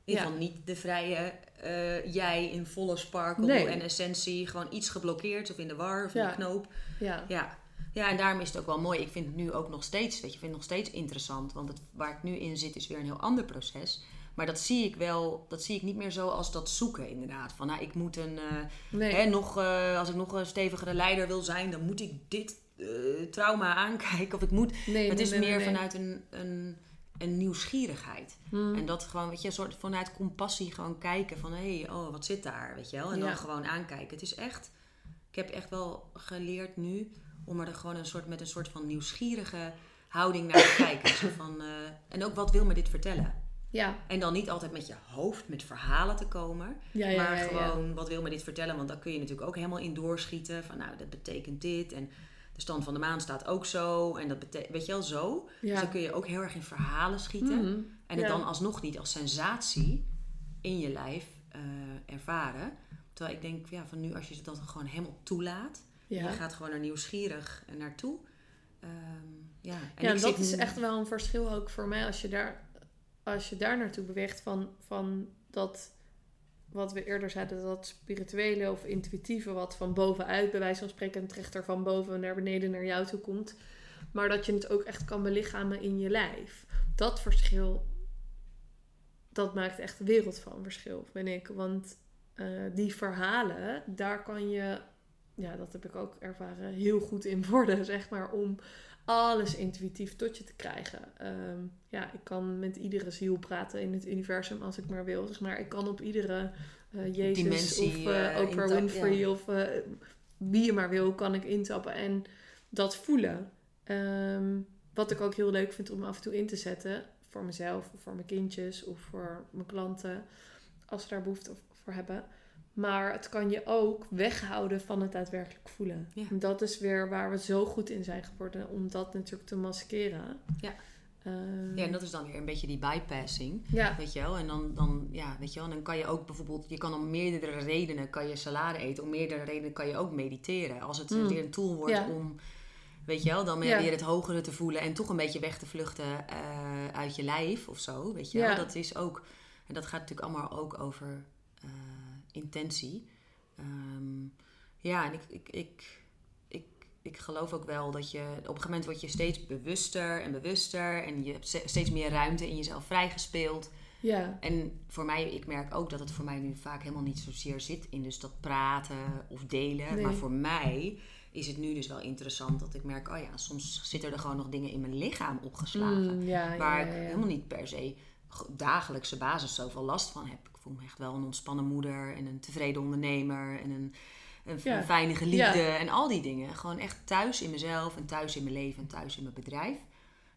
In Ja. geval niet de vrije eh, jij in volle sparkle Nee. en essentie. Gewoon iets geblokkeerd of in de war of in de knoop. Ja, Ja. ja, en daarom is het ook wel mooi. Ik vind het nu ook nog steeds, weet je, vind het nog steeds interessant. Want het, waar ik nu in zit is weer een heel ander proces. Maar dat zie ik wel, dat zie ik niet meer zo als dat zoeken inderdaad. Van nou, ik moet een, eh, nee. hè, nog, eh, als ik nog een stevigere leider wil zijn, dan moet ik dit eh, trauma [laughs] aankijken. Of ik moet, nee, het nee, is meer vanuit een, een, een nieuwsgierigheid. Hmm. En dat gewoon, weet je, een soort vanuit compassie gewoon kijken van hé, hey, oh, wat zit daar, weet je wel? En Ja. dan gewoon aankijken. Het is echt, ik heb echt wel geleerd nu om er gewoon een soort, met een soort van nieuwsgierige houding naar te kijken. Zo van, en ook wat wil me dit vertellen? Ja, En dan niet altijd met je hoofd met verhalen te komen, ja, ja, maar gewoon wat wil me dit vertellen? Want dan kun je natuurlijk ook helemaal in doorschieten van nou, dat betekent dit en de stand van de maan staat ook zo en dat betekent, weet je wel, zo. Dus dan kun je ook heel erg in verhalen schieten. Mhm. En het dan alsnog niet als sensatie in je lijf eh, ervaren. Terwijl ik denk, ja, van nu als je het dan gewoon helemaal toelaat. Je gaat gewoon er nieuwsgierig naartoe. Ehm, ja, en ja, en dat zit is echt wel een verschil ook voor mij als je daar, als je daar naartoe beweegt van, van dat wat we eerder zeiden, dat spirituele of intuïtieve wat van bovenuit, bij wijze van spreken, een trechter van boven naar beneden naar jou toe komt. Maar dat je het ook echt kan belichamen in je lijf. Dat verschil, dat maakt echt een wereld van verschil, vind ik. Want eh, die verhalen, daar kan je, ja, dat heb ik ook ervaren, heel goed in worden, [laughs] zeg maar, om alles intuïtief tot je te krijgen. Ehm, ja, ik kan met iedere ziel praten in het universum als ik maar wil. Zeg maar, ik kan op iedere eh, Jezus Dimensie, of eh, eh, Oprah intap- Winfrey ja. of wie je maar wil, kan ik intappen en dat voelen. Ehm, wat ik ook heel leuk vind om af en toe in te zetten voor mezelf of voor mijn kindjes of voor mijn klanten, als ze daar behoefte voor hebben. Maar het kan je ook weghouden van het daadwerkelijk voelen. Ja. En dat is weer waar we zo goed in zijn geworden om dat natuurlijk te maskeren. Ja. Ehm, Ja, en dat is dan weer een beetje die bypassing. ja. Weet je wel? En dan, dan, ja, weet je wel? En dan kan je ook bijvoorbeeld, je kan om meerdere redenen kan je salade eten. Om meerdere redenen kan je ook mediteren. Als het Mm. weer een tool wordt Ja. om, weet je wel, dan Ja. weer het hogere te voelen. En toch een beetje weg te vluchten eh, uit je lijf of zo. Weet je wel? Dat is ook, en dat gaat natuurlijk allemaal ook over eh, intentie. Ehm, ja, en ik, ik, ik, ik, ik geloof ook wel dat je op een gegeven moment word je steeds bewuster en bewuster. En je hebt ste- steeds meer ruimte in jezelf vrijgespeeld. ja. En voor mij, ik merk ook dat het voor mij nu vaak helemaal niet zozeer zit in dus dat praten of delen. Nee. Maar voor mij is het nu dus wel interessant dat ik merk, oh ja, soms zitten er gewoon nog dingen in mijn lichaam opgeslagen. Mm, ja, waar ja, ja, ik helemaal niet per se dagelijkse basis zoveel last van heb. Ik voel me echt wel een ontspannen moeder en een tevreden ondernemer en een, een, Ja. een fijne geliefde en al die dingen. Gewoon echt thuis in mezelf en thuis in mijn leven en thuis in mijn bedrijf.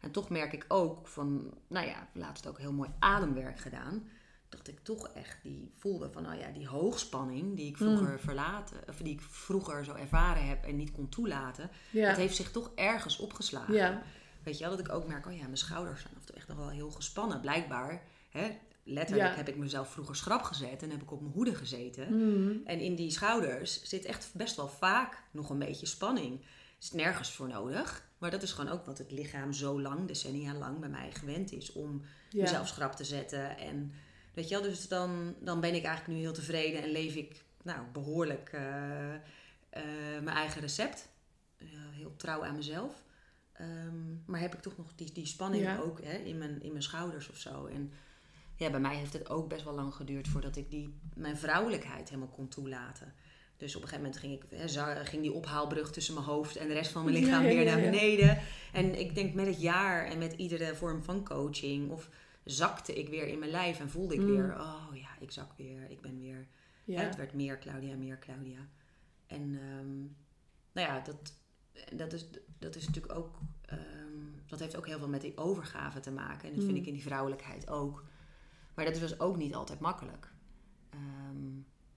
En toch merk ik ook van, nou ja, laatst ook heel mooi ademwerk gedaan. dat ik toch echt die voelde van, nou ja, die hoogspanning die ik vroeger Mm. verlaten, of die ik vroeger zo ervaren heb en niet kon toelaten, Ja. het heeft zich toch ergens opgeslagen. ja. Weet je wel, dat ik ook merk, oh ja, mijn schouders zijn echt nog wel heel gespannen. Blijkbaar, hè, letterlijk Ja. heb ik mezelf vroeger schrap gezet en heb ik op mijn hoede gezeten. Mm. En in die schouders zit echt best wel vaak nog een beetje spanning. Er is nergens voor nodig. Maar dat is gewoon ook wat het lichaam zo lang, decennia lang, bij mij gewend is om Ja. mezelf schrap te zetten. En weet je wel, dus dan, dan ben ik eigenlijk nu heel tevreden en leef ik nou, behoorlijk eh, eh, mijn eigen recept. Eh, heel trouw aan mezelf. Ehm, maar heb ik toch nog die, die spanning Ja. ook hè, in, mijn, in mijn schouders of zo. En ja, bij mij heeft het ook best wel lang geduurd voordat ik die, mijn vrouwelijkheid helemaal kon toelaten. Dus op een gegeven moment ging, ik, ging die ophaalbrug tussen mijn hoofd en de rest van mijn lichaam ja, weer naar beneden. En ik denk met het jaar en met iedere vorm van coaching of zakte ik weer in mijn lijf en voelde ik Mm. weer, oh ja, ik zak weer, ik ben weer. Ja. Het werd meer Claudia, meer Claudia. En ehm, nou ja, dat, dat, is, dat is natuurlijk ook, ehm, dat heeft ook heel veel met die overgave te maken. En dat vind Mm. ik in die vrouwelijkheid ook. Maar dat is dus ook niet altijd makkelijk. Ehm,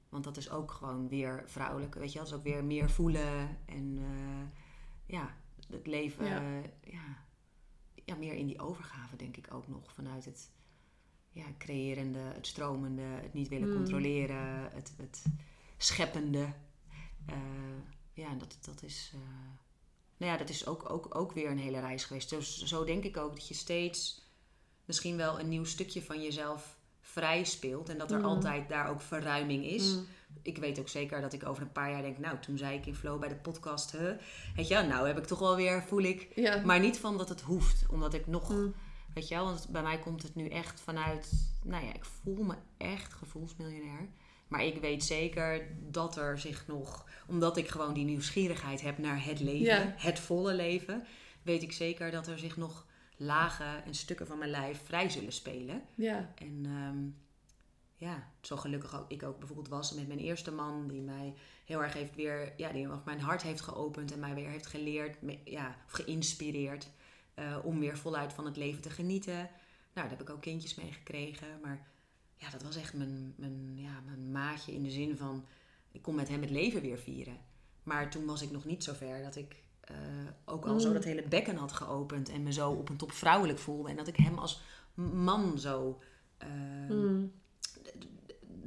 want dat is ook gewoon weer vrouwelijk. Weet je, dat is ook weer meer voelen. En eh, ja, het leven, Ja. ja. ja, ja, meer in die overgave denk ik ook nog. Vanuit het ja, creërende, het stromende, het niet willen Mm. controleren, het, het scheppende. Eh, ja, en dat, dat is... eh, nou ja, dat is ook, ook, ook weer een hele reis geweest. Zo, zo denk ik ook dat je steeds misschien wel een nieuw stukje van jezelf vrij speelt. En dat er Mm. altijd daar ook verruiming is. Mm. Ik weet ook zeker dat ik over een paar jaar denk... Nou, toen zei ik in Flow bij de podcast... Huh, weet je, wel, nou heb ik toch wel weer, voel ik... Ja. Maar niet van dat het hoeft. Omdat ik nog... Mm. Weet je wel, want bij mij komt het nu echt vanuit... Nou ja, ik voel me echt gevoelsmiljonair. Maar ik weet zeker dat er zich nog... Omdat ik gewoon die nieuwsgierigheid heb naar het leven. Ja. Het volle leven. Weet ik zeker dat er zich nog lagen en stukken van mijn lijf vrij zullen spelen. Ja. En ehm, ja, zo gelukkig ook, ik ook bijvoorbeeld was met mijn eerste man, die mij heel erg heeft weer, ja, die mijn hart heeft geopend en mij weer heeft geleerd, ja, of geïnspireerd eh, om weer voluit van het leven te genieten. Nou, daar heb ik ook kindjes mee gekregen, maar ja, dat was echt mijn, mijn, ja, mijn maatje in de zin van, ik kon met hem het leven weer vieren. Maar toen was ik nog niet zo ver dat ik eh, ook al zo Mm. dat hele bekken had geopend en me zo op een top vrouwelijk voelde. En dat ik hem als man zo eh, Mm.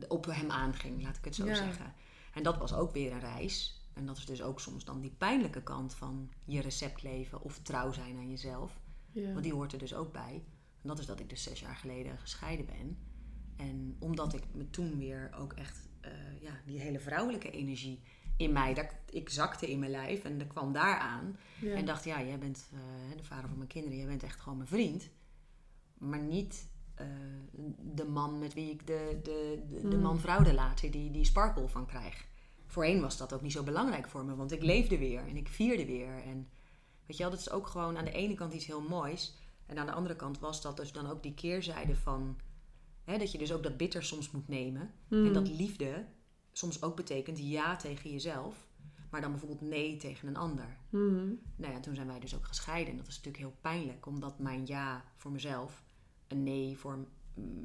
op hem aanging, laat ik het zo Ja. zeggen. En dat was ook weer een reis. En dat is dus ook soms dan die pijnlijke kant van je receptleven of trouw zijn aan jezelf. Ja. Want die hoort er dus ook bij. En dat is dat ik dus zes jaar geleden gescheiden ben. En omdat ik me toen weer ook echt, eh, ja, die hele vrouwelijke energie in mij, dat, ik zakte in mijn lijf en dat kwam daar aan. Ja. En dacht, ja, jij bent eh, de vader van mijn kinderen, jij bent echt gewoon mijn vriend. Maar niet eh, de man met wie ik de, de, de, de Mm. man-vrouw relatie, die, die sparkle van krijg. Voorheen was dat ook niet zo belangrijk voor me, want ik leefde weer en ik vierde weer. En weet je wel, dat is ook gewoon aan de ene kant iets heel moois. En aan de andere kant was dat dus dan ook die keerzijde van... Hè, dat je dus ook dat bitter soms moet nemen. Mm. En dat liefde soms ook betekent ja tegen jezelf, maar dan bijvoorbeeld nee tegen een ander. Mm. Nou ja, toen zijn wij dus ook gescheiden. En dat is natuurlijk heel pijnlijk, omdat mijn ja voor mezelf een nee voor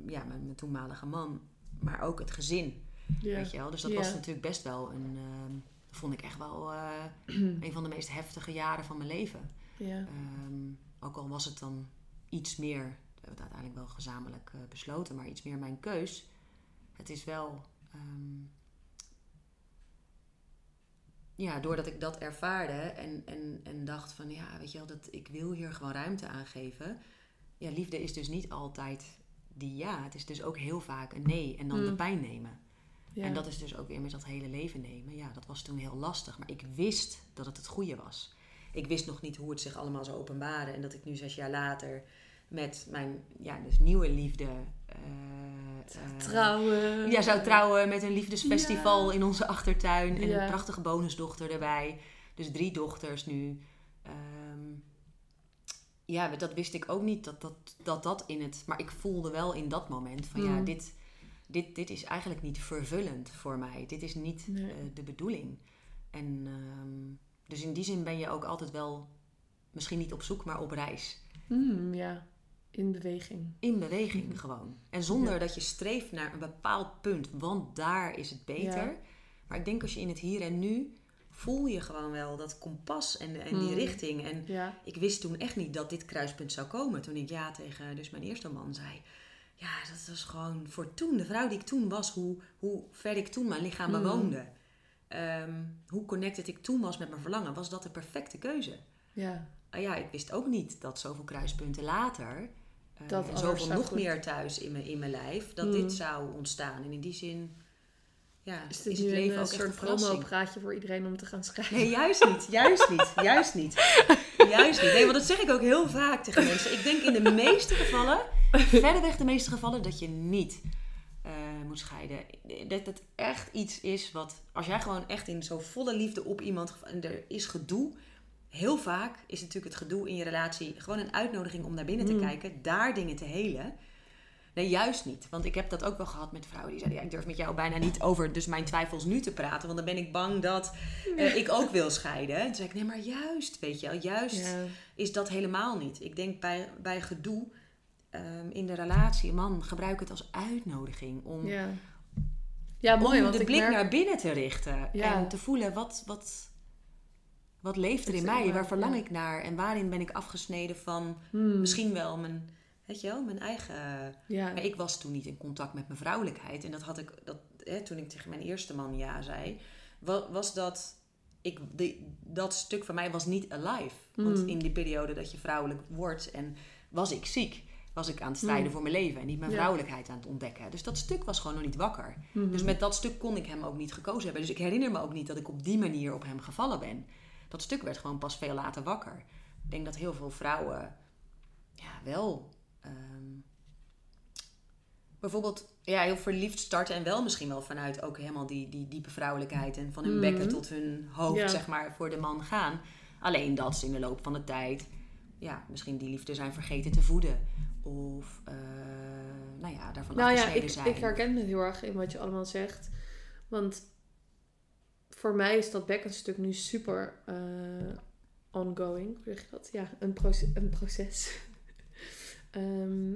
ja, mijn, mijn toenmalige man, maar ook het gezin. Weet je wel? Dus dat was natuurlijk best wel een, ehm, vond ik echt wel eh, [clears throat] een van de meest heftige jaren van mijn leven. Ehm, ook al was het dan iets meer, we hebben het uiteindelijk wel gezamenlijk eh, besloten, maar iets meer mijn keus. Het is wel, ehm, ja, doordat ik dat ervaarde en, en, en dacht van, ja, weet je wel, dat ik wil hier gewoon ruimte aan geven. Ja, liefde is dus niet altijd die ja. Het is dus ook heel vaak een nee en dan de Mm. pijn nemen. Ja. En dat is dus ook weer met dat hele leven nemen. Ja, dat was toen heel lastig. Maar ik wist dat het het goede was. Ik wist nog niet hoe het zich allemaal zou openbaren. En dat ik nu zes jaar later met mijn ja, dus nieuwe liefde... eh, Trouwen. Ja, zou trouwen met een liefdesfestival Ja. in onze achtertuin. En Ja. een prachtige bonusdochter erbij. Dus drie dochters nu. Ehm, ja, dat wist ik ook niet dat dat, dat dat in het... Maar ik voelde wel in dat moment van ja, Mm. dit, dit, dit is eigenlijk niet vervullend voor mij. Dit is niet Nee. eh, de bedoeling. En ehm, dus in die zin ben je ook altijd wel... Misschien niet op zoek, maar op reis. Mm, ja. In beweging. In beweging gewoon. En zonder dat je streeft naar een bepaald punt, want daar is het beter. Ja. Maar ik denk als je in het hier en nu voel je gewoon wel dat kompas en, en die Mm. richting. En Ja. ik wist toen echt niet dat dit kruispunt zou komen. Toen ik ja tegen dus mijn eerste man zei. Ja, dat was gewoon voor toen, de vrouw die ik toen was, hoe, hoe ver ik toen mijn lichaam Mm. bewoonde. Ehm, hoe connected ik toen was met mijn verlangen, was dat de perfecte keuze. Ja. Ah ja, ik wist ook niet dat zoveel kruispunten later, Dat en zoveel nog goed- meer thuis in mijn, in mijn lijf, dat Mm. dit zou ontstaan. En in die zin, ja, Is is, het leven een ook eh, soort promo-praatje voor iedereen om te gaan schrijven? Nee, juist niet. Juist niet. Juist niet. [laughs] Juist niet. Nee, want dat zeg ik ook heel vaak tegen mensen. Ik denk in de meeste gevallen, [laughs] verreweg de meeste gevallen, dat je niet eh, moet scheiden. Dat het echt iets is wat, als jij gewoon echt in zo volle liefde op iemand, en er is gedoe. Heel vaak is natuurlijk het gedoe in je relatie gewoon een uitnodiging om naar binnen te Mm. kijken, daar dingen te helen. Nee, juist niet. Want ik heb dat ook wel gehad met vrouwen die zeiden: ja, Ik durf met jou bijna niet over dus mijn twijfels nu te praten, want dan ben ik bang dat eh, ik ook wil scheiden. En toen zei ik: Nee, maar juist, weet je wel, juist Ja. is dat helemaal niet. Ik denk bij, bij gedoe ehm, in de relatie, man, gebruik het als uitnodiging om, Ja. Ja, mooi. om want de ik blik merk... naar binnen te richten Ja. en te voelen wat, wat, wat leeft er in mij, waar verlang ja. ik naar en waarin ben ik afgesneden van Hmm. misschien wel mijn, weet je wel, mijn eigen. Ja. Maar ik was toen niet in contact met mijn vrouwelijkheid. En dat had ik, dat, hè, toen ik tegen mijn eerste man ja zei, wa- was dat, ik, die, dat stuk van mij was niet alive. Want Mm. in die periode dat je vrouwelijk wordt en was ik ziek, was ik aan het strijden Mm. voor mijn leven en niet mijn Ja. vrouwelijkheid aan het ontdekken. Dus dat stuk was gewoon nog niet wakker. Dus met dat stuk kon ik hem ook niet gekozen hebben. Dus ik herinner me ook niet dat ik op die manier op hem gevallen ben. Dat stuk werd gewoon pas veel later wakker. Ik denk dat heel veel vrouwen ja, wel ehm, bijvoorbeeld ja, heel verliefd starten en wel misschien wel vanuit ook helemaal die, die diepe vrouwelijkheid en van hun Mhm. bekken tot hun hoofd, Ja. zeg maar, voor de man gaan. Alleen dat ze in de loop van de tijd ja, misschien die liefde zijn vergeten te voeden. Of eh, nou ja, daarvan Nou ja, ik, zijn. ik herken het heel erg in wat je allemaal zegt. Want voor mij is dat bekkenstuk nu super eh, ongoing. Hoe zeg je dat? Ja, een, proces. Een proces. [laughs] Ehm,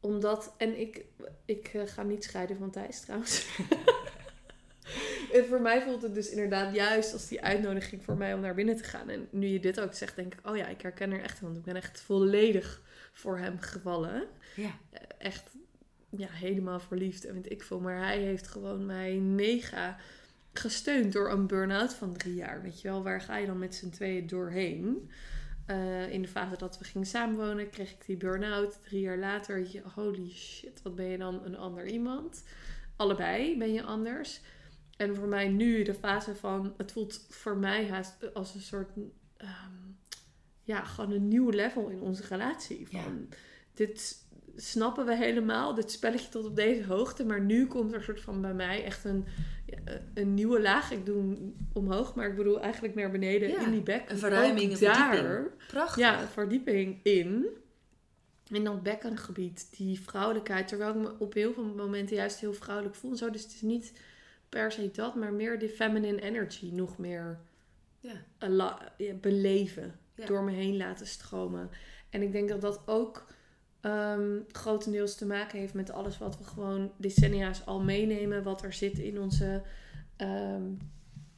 omdat, en ik, ik eh, ga niet scheiden van Thijs trouwens. [laughs] en voor mij voelt het dus inderdaad juist als die uitnodiging voor mij om naar binnen te gaan. En nu je dit ook zegt, denk ik, oh ja, ik herken er echt, want ik ben echt volledig voor hem gevallen Ja, echt ja, helemaal verliefd en weet ik veel. Maar hij heeft gewoon mij mega gesteund door een burn-out van drie jaar. Weet je wel, waar ga je dan met z'n tweeën doorheen? Eh, in de fase dat we gingen samenwonen, kreeg ik die burn-out. Drie jaar later, je, holy shit, wat ben je dan een ander iemand? Allebei ben je anders. En voor mij nu de fase van, het voelt voor mij haast als een soort, ehm, ja, gewoon een nieuw level in onze relatie. Van, dit snappen we helemaal, dit spelletje tot op deze hoogte. Maar nu komt er soort van bij mij echt een, een nieuwe laag. Ik doe hem omhoog, maar ik bedoel eigenlijk naar beneden Ja, in die bek. een verruiming, een verdieping. prachtig. ja, een verdieping in. In dat bekkengebied, die vrouwelijkheid. Terwijl ik me op heel veel momenten juist heel vrouwelijk voel. en Zo. Dus het is niet per se dat, maar meer die feminine energy nog meer Ja. beleven. Ja. Door me heen laten stromen. En ik denk dat dat ook ehm, grotendeels te maken heeft met alles wat we gewoon decennia's al meenemen. Wat er zit in onze... ehm,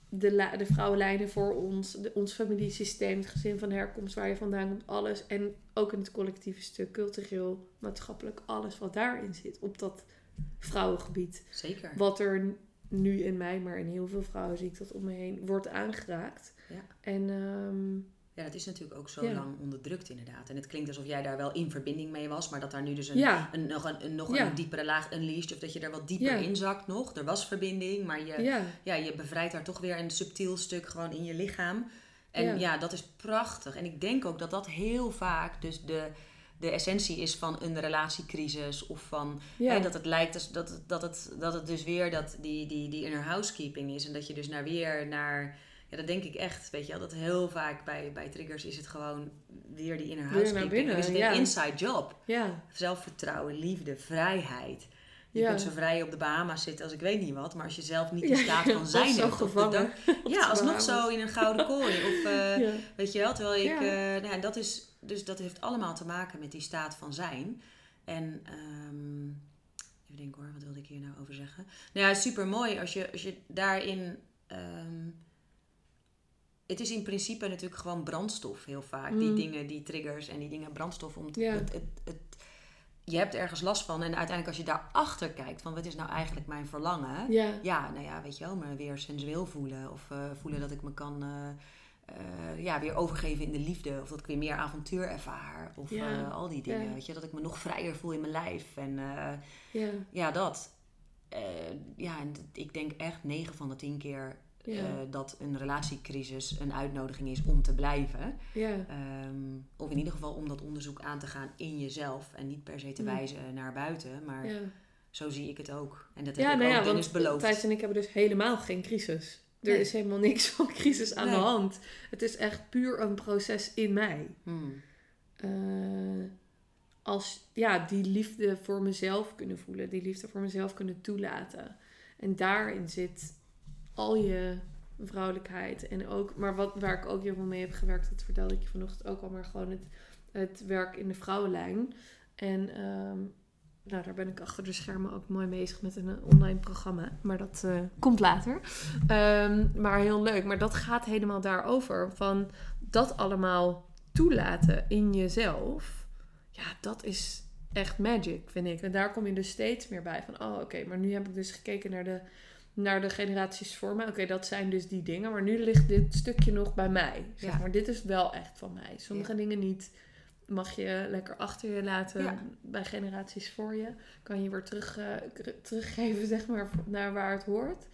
de, de vrouwenlijnen voor ons, de, ons familiesysteem, het gezin van herkomst, waar je vandaan komt, alles. En ook in het collectieve stuk, cultureel, maatschappelijk, alles wat daarin zit op dat vrouwengebied. Zeker. Wat er nu in mij, maar in heel veel vrouwen zie ik dat om me heen, wordt aangeraakt. Ja. En ehm, Ja, dat is natuurlijk ook zo Ja. lang onderdrukt inderdaad. En het klinkt alsof jij daar wel in verbinding mee was, maar dat daar nu dus een, ja, een, nog, een, een, nog Ja. een diepere laag unleashed, of dat je er wat dieper in zakt nog. Er was verbinding, maar je, ja. je bevrijdt daar toch weer een subtiel stuk gewoon in je lichaam. En Ja. dat is prachtig. En ik denk ook dat dat heel vaak dus de, de essentie is van een relatiecrisis. Of van ja. Hè, dat het lijkt als dat, het- dat, het, dat het dus weer dat die, die, die inner housekeeping is. En dat je dus naar weer naar. Ja, dat denk ik echt. Weet je wel, dat heel vaak bij, bij triggers is het gewoon weer die inner housekeeping. binnen, is het ja. een inside job. ja, Zelfvertrouwen, liefde, vrijheid. Je kunt zo vrij op de Bahama's zitten als ik weet niet wat. Maar als je zelf niet in staat van zijn zo gevangen [laughs] op Ja, alsnog zo in een gouden kooi. Of, [laughs] eh. Weet je wel, terwijl ik, eh, nou, ja, dat is, dus dat heeft allemaal te maken met die staat van zijn. En ehm, even denken hoor, wat wilde ik hier nou over zeggen? Nou ja, super mooi als je, als je daarin. ehm, het is in principe natuurlijk gewoon brandstof heel vaak. Die Mm. dingen, die triggers en die dingen brandstof om te, Ja. het, het, het, je hebt ergens last van. En uiteindelijk als je daarachter kijkt van wat is nou eigenlijk mijn verlangen? Ja. Ja, nou ja, weet je wel, me weer sensueel voelen. Of eh, voelen dat ik me kan eh, eh, ja, weer overgeven in de liefde. Of dat ik weer meer avontuur ervaar. Of Ja, al die dingen, ja. weet je. Dat ik me nog vrijer voel in mijn lijf. En Ja. ja, dat. Ja, ik denk echt 9 van de 10 keer Ja. eh, dat een relatiecrisis een uitnodiging is om te blijven. Ja. Ehm, of in ieder geval om dat onderzoek aan te gaan in jezelf. En niet per se te Mm. wijzen naar buiten. Maar Ja. zo zie ik het ook. En dat heb ik nou ook ja, Dennis beloofd. Thijs en ik hebben dus helemaal geen crisis. Er Nee. is helemaal niks [laughs] van crisis aan Nee. de hand. Het is echt puur een proces in mij. Hmm. Eh, als ja, die liefde voor mezelf kunnen voelen, die liefde voor mezelf kunnen toelaten. En daarin zit al je vrouwelijkheid. En ook, maar wat, waar ik ook heel veel mee heb gewerkt, dat vertelde ik je vanochtend ook al, maar gewoon het, het werk in de vrouwenlijn. En ehm, nou, daar ben ik achter de schermen ook mooi bezig met een eh, online programma. Maar dat eh, komt later. Ehm, maar heel leuk. Maar dat gaat helemaal daarover. Van dat allemaal toelaten in jezelf. Ja, dat is echt magic, vind ik. En daar kom je dus steeds meer bij. Van, oh, oké, maar nu heb ik dus gekeken naar de, naar de generaties voor mij. Oké, dat zijn dus die dingen. Maar nu ligt dit stukje nog bij mij. Zeg Ja. maar, dit is wel echt van mij. Sommige Ja. dingen niet mag je lekker achter je laten Ja. bij generaties voor je. Kan je weer terug, eh, teruggeven, zeg maar, naar waar het hoort.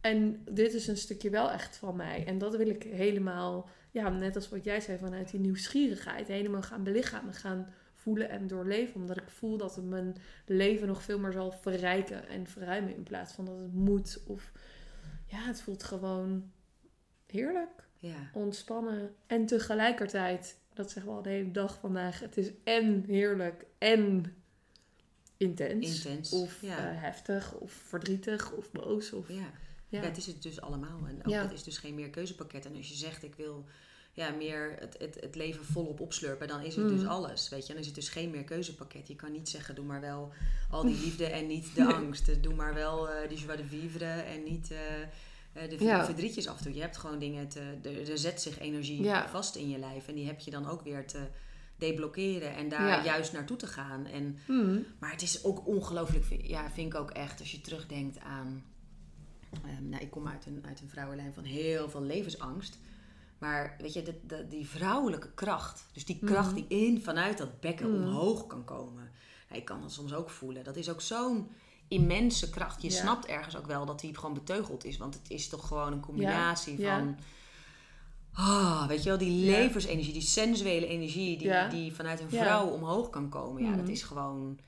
En dit is een stukje wel echt van mij. En dat wil ik helemaal, ja, net als wat jij zei, vanuit die nieuwsgierigheid helemaal gaan belichamen, gaan voelen en doorleven. Omdat ik voel dat het mijn leven nog veel meer zal verrijken en verruimen. In plaats van dat het moet of, ja, het voelt gewoon heerlijk Ja. ontspannen. En tegelijkertijd, dat zeggen we al de hele dag vandaag, het is en heerlijk en intens. Intens. Of ja. eh, heftig, of verdrietig, of boos. Of, ja. ja. Het is het dus allemaal. En ook het is dus geen meer keuzepakket. En als je zegt, ik wil ja, meer het, het, het leven volop opslurpen, dan is het Mm. dus alles. Weet je, dan is het dus geen meer keuzepakket. Je kan niet zeggen, doe maar wel al die liefde en niet de [laughs] Nee. angst. Doe maar wel eh die joie de vivre en niet eh, eh, de Ja. verdrietjes af en toe. Je hebt gewoon dingen, te, er, er zet zich energie Ja. vast in je lijf. En die heb je dan ook weer te deblokkeren en daar Ja. juist naartoe te gaan. En Hmm. maar het is ook ongelooflijk, ja, vind ik ook echt, als je terugdenkt aan. ehm, nou, ik kom uit een, uit een vrouwenlijn van heel veel levensangst. Maar weet je, die vrouwelijke kracht, dus die kracht Mhm. die in vanuit dat bekken Mhm. omhoog kan komen. Ja, ik kan dat soms ook voelen. Dat is ook zo'n immense kracht. Je Ja. snapt ergens ook wel dat die gewoon beteugeld is. Want het is toch gewoon een combinatie Ja. van. Ah, weet je wel, die levensenergie, die sensuele energie die, Ja. die vanuit een vrouw omhoog kan komen. Ja, dat Mhm. is gewoon.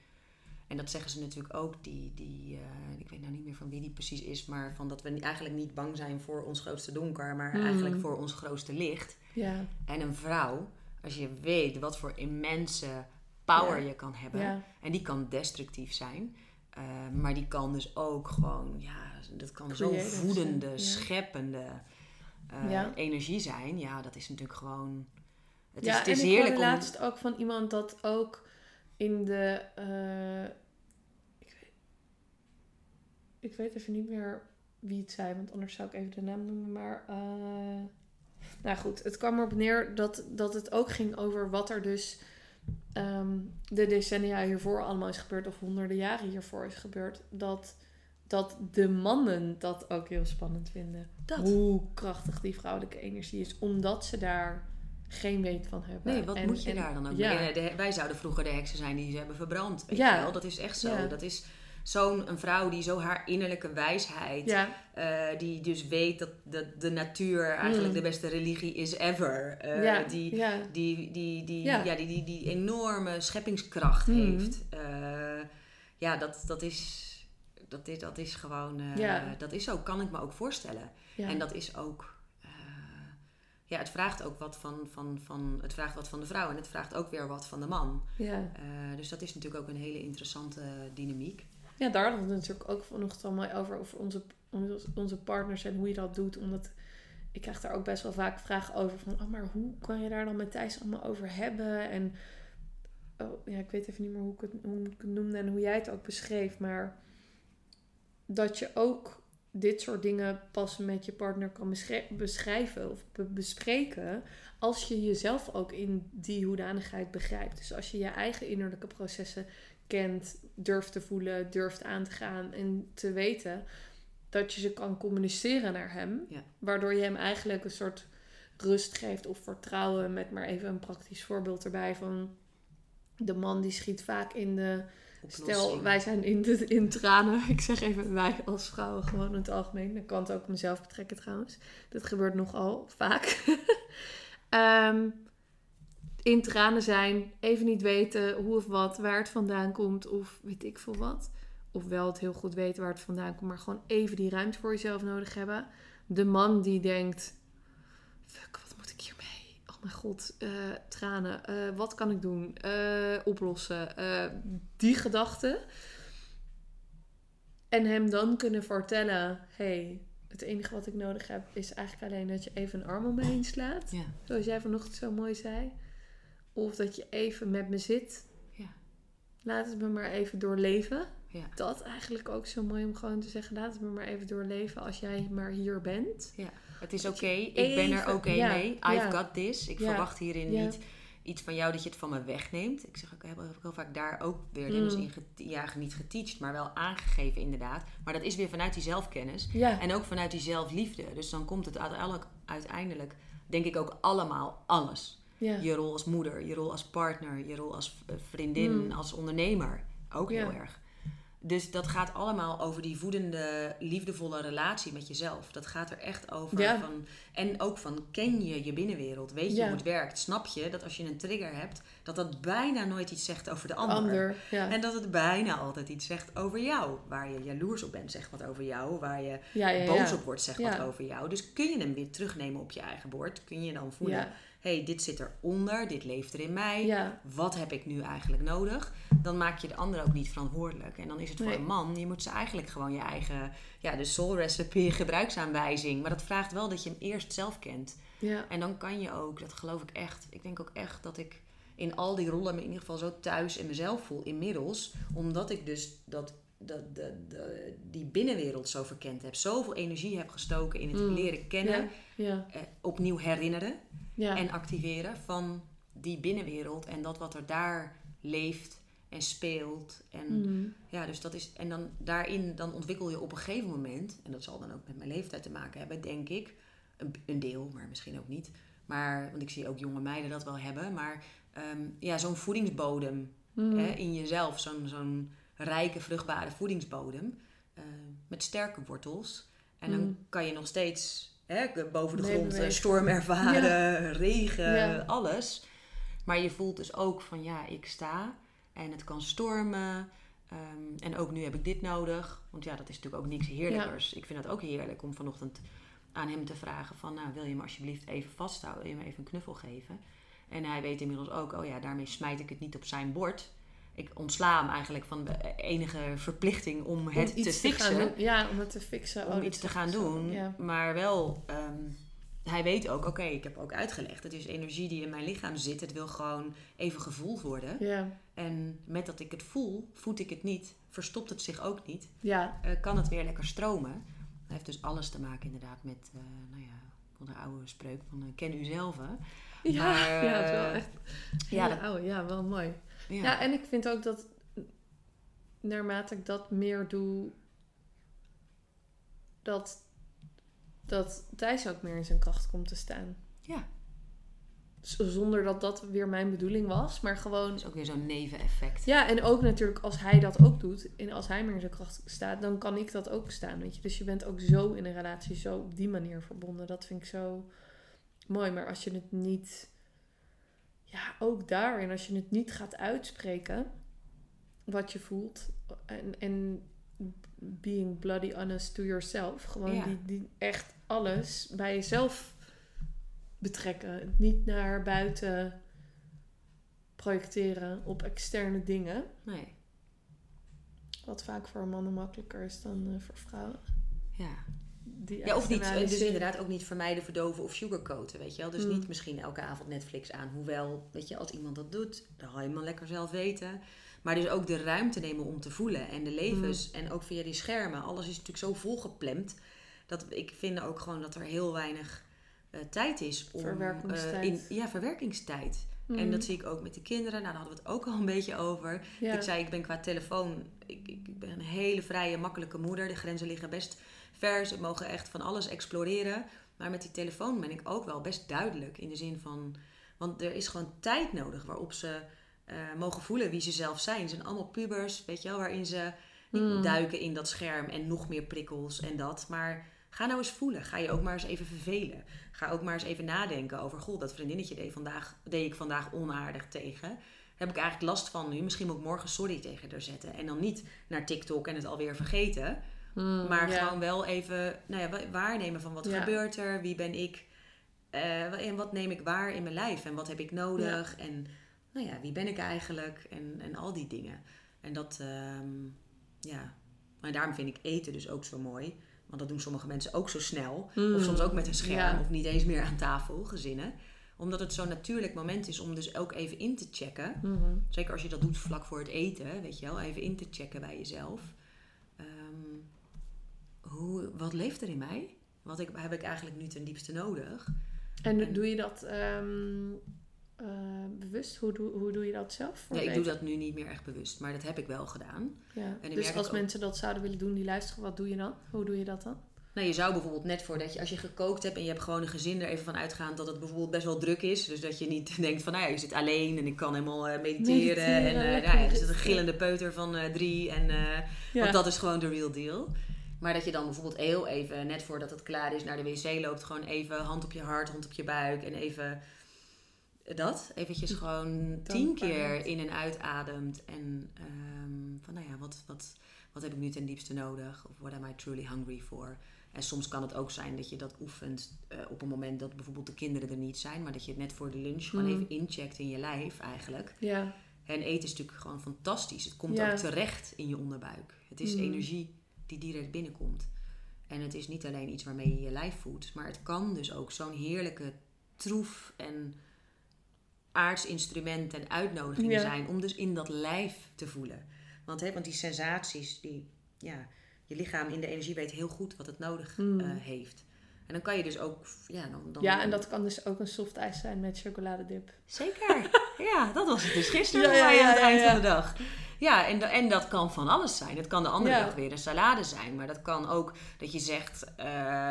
En dat zeggen ze natuurlijk ook, die, die eh, ik weet nou niet meer van wie die precies is, maar van dat we eigenlijk niet bang zijn voor ons grootste donker, maar Mhm. eigenlijk voor ons grootste licht. Ja, En een vrouw, als je weet wat voor immense power Ja. je kan hebben, ja, en die kan destructief zijn, eh, maar die kan dus ook gewoon, ja, dat kan zijn, voedende, scheppende eh, energie zijn. Ja, dat is natuurlijk gewoon. Het ja is, het is en ik heerlijk hoorde om. laatst ook van iemand dat ook in de... eh, ik, weet, ik weet even niet meer wie het zei, want anders zou ik even de naam noemen. Maar eh, nou goed, het kwam erop neer dat, dat het ook ging over wat er dus ehm, de decennia hiervoor allemaal is gebeurd, of honderden jaren hiervoor is gebeurd. Dat, dat de mannen dat ook heel spannend vinden. Dat. Hoe krachtig die vrouwelijke energie is, omdat ze daar geen weet van hebben. Nee, wat En- moet je en- daar dan ook ja. mee? De- wij zouden vroeger de heksen zijn die ze hebben verbrand. Weet Ja. je wel? Dat is echt zo. Ja. Dat is zo'n een vrouw die zo haar innerlijke wijsheid, Ja, eh, die dus weet dat, dat de natuur eigenlijk Mm. de beste religie is ever. Eh, ja, die, ja, die, die, die, Ja. die, die, die enorme scheppingskracht Mhm. heeft. Eh, ja, dat, dat, is, dat, is, dat is gewoon... eh, Ja. Dat is zo, kan ik me ook voorstellen. ja. En dat is ook... ja, het vraagt ook wat van, van, van... Het vraagt wat van de vrouw en het vraagt ook weer wat van de man. ja. Eh, dus dat is natuurlijk ook een hele interessante dynamiek. Ja, daar hadden we het natuurlijk ook vanochtend al mooi over, over onze, onze, onze partners en hoe je dat doet. Omdat ik krijg daar ook best wel vaak vragen over. Van, oh, maar hoe kan je daar dan met Thijs allemaal over hebben? En oh, ja, ik weet even niet meer hoe ik, het, hoe ik het noemde en hoe jij het ook beschreef. Maar dat je ook dit soort dingen pas met je partner kan beschrijven of bespreken. Als je jezelf ook in die hoedanigheid begrijpt. Dus als je je eigen innerlijke processen kent, durft te voelen, durft aan te gaan en te weten dat je ze kan communiceren naar hem. Waardoor je hem eigenlijk een soort rust geeft of vertrouwen. Met maar even een praktisch voorbeeld erbij van de man die schiet vaak in de. Stel, wij zijn in, de, in tranen. [laughs] Ik zeg even wij als vrouwen gewoon in het algemeen. Dat kan het ook mezelf betrekken trouwens. Dat gebeurt nogal vaak. um, [laughs] in tranen zijn, even niet weten hoe of wat, waar het vandaan komt of weet ik veel wat. Of wel het heel goed weten waar het vandaan komt, maar gewoon even die ruimte voor jezelf nodig hebben. De man die denkt, fuck, wat moet ik hiermee? Oh mijn god, uh, tranen, uh, wat kan ik doen? Uh, oplossen. die gedachte. En hem dan kunnen vertellen, hey, het enige wat ik nodig heb is eigenlijk alleen dat je even een arm om me heen slaat. Ja. Zoals jij vanochtend zo mooi zei. Of dat je even met me zit. Ja. Laat het me maar even doorleven. Ja. Dat eigenlijk ook zo mooi om gewoon te zeggen: laat het me maar even doorleven als jij maar hier bent. Ja. Het is oké, ik ben er oké mee. I've got this. Ik verwacht hierin niet iets van jou dat je het van me wegneemt. Ik zeg ook, heb ik heel vaak daar ook weer mm. in ja, niet geteacht, maar wel aangegeven inderdaad. Maar dat is weer vanuit die zelfkennis en ook vanuit die zelfliefde. Dus dan komt het uiteindelijk, denk ik ook allemaal alles. Je rol als moeder, je rol als partner, je rol als vriendin, mm. als ondernemer. Ook heel erg. Dus dat gaat allemaal over die voedende, liefdevolle relatie met jezelf. Dat gaat er echt over. Van, en ook van, ken je je binnenwereld? Weet je hoe het werkt? Snap je dat als je een trigger hebt, dat dat bijna nooit iets zegt over de ander. ander en dat het bijna altijd iets zegt over jou. Waar je jaloers op bent, zegt wat over jou. Waar je boos op wordt, zegt wat over jou. Dus kun je hem weer terugnemen op je eigen bord? Kun je dan voelen hey, dit zit eronder, dit leeft er in mij. Wat heb ik nu eigenlijk nodig? Dan maak je de ander ook niet verantwoordelijk. En dan is het voor een man, je moet ze eigenlijk gewoon je eigen, ja, de soul recipe, [laughs] gebruiksaanwijzing. Maar dat vraagt wel dat je hem eerst zelf kent. Ja. En dan kan je ook, dat geloof ik echt, ik denk ook echt dat ik in al die rollen me in ieder geval zo thuis in mezelf voel inmiddels. Omdat ik dus dat dat, de, de, die binnenwereld zo verkend heb. Zoveel energie heb gestoken in het mm. leren kennen. Ja. Eh, opnieuw herinneren en activeren van die binnenwereld. En dat wat er daar leeft en speelt. En, mm. ja, dus dat is, en dan daarin dan ontwikkel je op een gegeven moment... en dat zal dan ook met mijn leeftijd te maken hebben, denk ik. Een, een deel, maar misschien ook niet. Maar, want ik zie ook jonge meiden dat wel hebben. Maar ehm, ja, zo'n voedingsbodem mm. hè, in jezelf. Zo'n... zo'n rijke, vruchtbare voedingsbodem. Uh, met sterke wortels. En dan mm. kan je nog steeds hè, boven de grond een storm ervaren, [laughs] regen, alles. Maar je voelt dus ook van ja, ik sta en het kan stormen. Um, en ook nu heb ik dit nodig. Want ja, dat is natuurlijk ook niks heerlijkers. Ik vind het ook heerlijk om vanochtend aan hem te vragen van... Nou, wil je me alsjeblieft even vasthouden? Wil je me even een knuffel geven? En hij weet inmiddels ook, oh ja, daarmee smijt ik het niet op zijn bord ik ontsla hem eigenlijk van de enige verplichting om, het te fixen. ja, om het te fixen. Om oh, iets te gaan doen. Maar wel, ehm, hij weet ook, oké, ik heb ook uitgelegd. Het is energie die in mijn lichaam zit. Het wil gewoon even gevoeld worden. Ja. En met dat ik het voel, voed ik het niet. Verstopt het zich ook niet. Ja. Uh, kan het weer lekker stromen. Dat heeft dus alles te maken inderdaad met, uh, nou ja, van de oude spreuk van uh, ken u zelf. Ja, maar, [laughs] ja, dat is wel echt ja, dat, oude. Ja, wel mooi. Ja. en ik vind ook dat naarmate ik dat meer doe, dat, dat Thijs ook meer in zijn kracht komt te staan. Ja. Zonder dat dat weer mijn bedoeling was, maar gewoon... Dat is ook weer zo'n neveneffect. Ja, en ook natuurlijk als hij dat ook doet, en als hij meer in zijn kracht staat, dan kan ik dat ook staan, weet je. Dus je bent ook zo in een relatie, zo op die manier verbonden. Dat vind ik zo mooi. Maar als je het niet ja, ook daarin, als je het niet gaat uitspreken, wat je voelt, en, en being bloody honest to yourself, gewoon die, die echt alles bij jezelf betrekken. Niet naar buiten projecteren op externe dingen. Nee. Wat vaak voor mannen makkelijker is dan uh, voor vrouwen. Ja. Die Ja, of niet, externaliseren. dus inderdaad ook niet vermijden, verdoven of sugarcoaten, weet je wel. Dus Mm. niet misschien elke avond Netflix aan. Hoewel, weet je, als iemand dat doet, dan ga je maar lekker zelf weten. Maar dus ook de ruimte nemen om te voelen. En de levens, Mm. en ook via die schermen. Alles is natuurlijk zo volgeplemd. Dat ik vind ook gewoon dat er heel weinig eh, tijd is om... Verwerkingstijd. eh, in, ja, verwerkingstijd. En Mm. dat zie ik ook met de kinderen. Nou, daar hadden we het ook al een beetje over. Ja. Ik zei, ik ben qua telefoon... Ik, ik ben een hele vrije, makkelijke moeder. De grenzen liggen best ver. Ze mogen echt van alles exploreren. Maar met die telefoon ben ik ook wel best duidelijk. In de zin van... Want er is gewoon tijd nodig waarop ze eh, mogen voelen wie ze zelf zijn. Ze zijn allemaal pubers, weet je wel. Waarin ze Mm. duiken in dat scherm en nog meer prikkels en dat. Maar ga nou eens voelen. Ga je ook maar eens even vervelen. Ga ook maar eens even nadenken over... Goh, dat vriendinnetje deed, vandaag, deed ik vandaag onaardig tegen. Heb ik eigenlijk last van nu. Misschien moet ik morgen sorry tegen haar zetten. En dan niet naar TikTok en het alweer vergeten. Mm, Maar gewoon wel even nou ja, wa- waarnemen van wat Ja. gebeurt er, wie ben ik eh, en wat neem ik waar in mijn lijf en wat heb ik nodig en nou ja, wie ben ik eigenlijk en, en al die dingen. En dat, ehm, ja, maar daarom vind ik eten dus ook zo mooi. Want dat doen sommige mensen ook zo snel. Mm. Of soms ook met een scherm Ja. of niet eens meer aan tafel, gezinnen. Omdat het zo'n natuurlijk moment is om dus ook even in te checken. Mhm. Zeker als je dat doet vlak voor het eten, weet je wel, even in te checken bij jezelf. Ehm, hoe, wat leeft er in mij? Wat ik, heb ik eigenlijk nu ten diepste nodig? En En- doe je dat ehm, eh, bewust? Hoe doe, hoe doe je dat zelf? Ja, ik doe dat nu niet meer echt bewust, maar dat heb ik wel gedaan. Ja. en Dus als ook. mensen dat zouden willen doen die luisteren, wat doe je dan? Hoe doe je dat dan? Nou, je zou bijvoorbeeld net voordat je, als je gekookt hebt en je hebt gewoon een gezin er even van uitgaan dat het bijvoorbeeld best wel druk is. Dus dat je niet [laughs] denkt van, nou ja, je zit alleen en ik kan helemaal eh, mediteren. Mediteren, en lekker nou ja, er zit een gillende peuter van drie en... Ja. Want dat is gewoon de real deal. Maar dat je dan bijvoorbeeld heel even, net voordat het klaar is, naar de wc loopt. Gewoon even hand op je hart, hand op je buik. En even dat. Eventjes gewoon tien keer in en uitademt. En ehm, van nou ja, wat, wat, wat heb ik nu ten diepste nodig? Of what am I truly hungry for? En soms kan het ook zijn dat je dat oefent eh, op een moment dat bijvoorbeeld de kinderen er niet zijn. Maar dat je het net voor de lunch gewoon Mm. even incheckt in je lijf eigenlijk. ja. En eten is natuurlijk gewoon fantastisch. Het komt Ja. ook terecht in je onderbuik. Het is Mm. energie die direct binnenkomt. En het is niet alleen iets waarmee je je lijf voedt, maar het kan dus ook zo'n heerlijke troef en aardsinstrument en uitnodiging Ja. zijn om dus in dat lijf te voelen. Want, hè, want die sensaties, die, ja, je lichaam in de energie weet heel goed wat het nodig Mm. eh, heeft. En dan kan je dus ook, ja, dan, dan ja, en dat kan dus ook een soft ijs zijn met chocoladedip. Zeker. Ja, dat was het dus gisteren Ja, aan het eind van de dag. Ja, en, en dat kan van alles zijn. Het kan de andere Ja. dag weer een salade zijn. Maar dat kan ook dat je zegt... eh,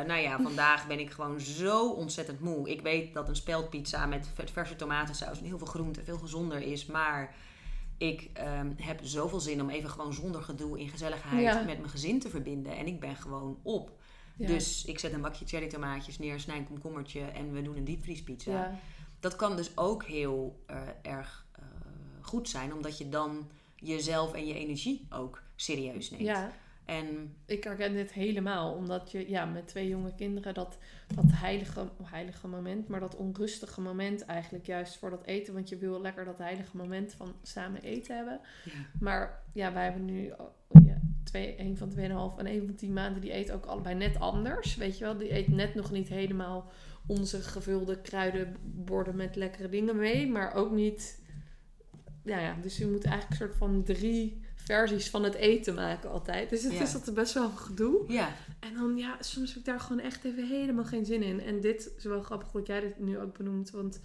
nou ja, vandaag ben ik gewoon zo ontzettend moe. Ik weet dat een speldpizza met ve- verse tomatensaus... en heel veel groente veel gezonder is. Maar ik ehm, heb zoveel zin om even gewoon zonder gedoe... in gezelligheid Ja. met mijn gezin te verbinden. En ik ben gewoon op. Ja. Dus ik zet een bakje cherry tomaatjes neer... snij een komkommertje en we doen een diepvriespizza ja. dat kan dus ook heel eh, erg eh, goed zijn, omdat je dan jezelf en je energie ook serieus neemt. ja, En ik herken dit helemaal. Omdat je ja, met twee jonge kinderen dat, dat heilige, heilige moment, maar dat onrustige moment eigenlijk juist voor dat eten. Want je wil lekker dat heilige moment van samen eten hebben. ja, Maar ja, wij hebben nu oh, ja, twee, een van 2,5 en een van 10 maanden. Die eet ook allebei net anders. Weet je wel, die eet net nog niet helemaal onze gevulde kruidenborden met lekkere dingen mee. Maar ook niet. Ja, ja, dus je moet eigenlijk een soort van drie versies van het eten maken altijd. Dus het Ja. is altijd best wel een gedoe. ja, En dan ja, soms heb ik daar gewoon echt even helemaal geen zin in. En dit is wel grappig dat jij dit nu ook benoemt. Want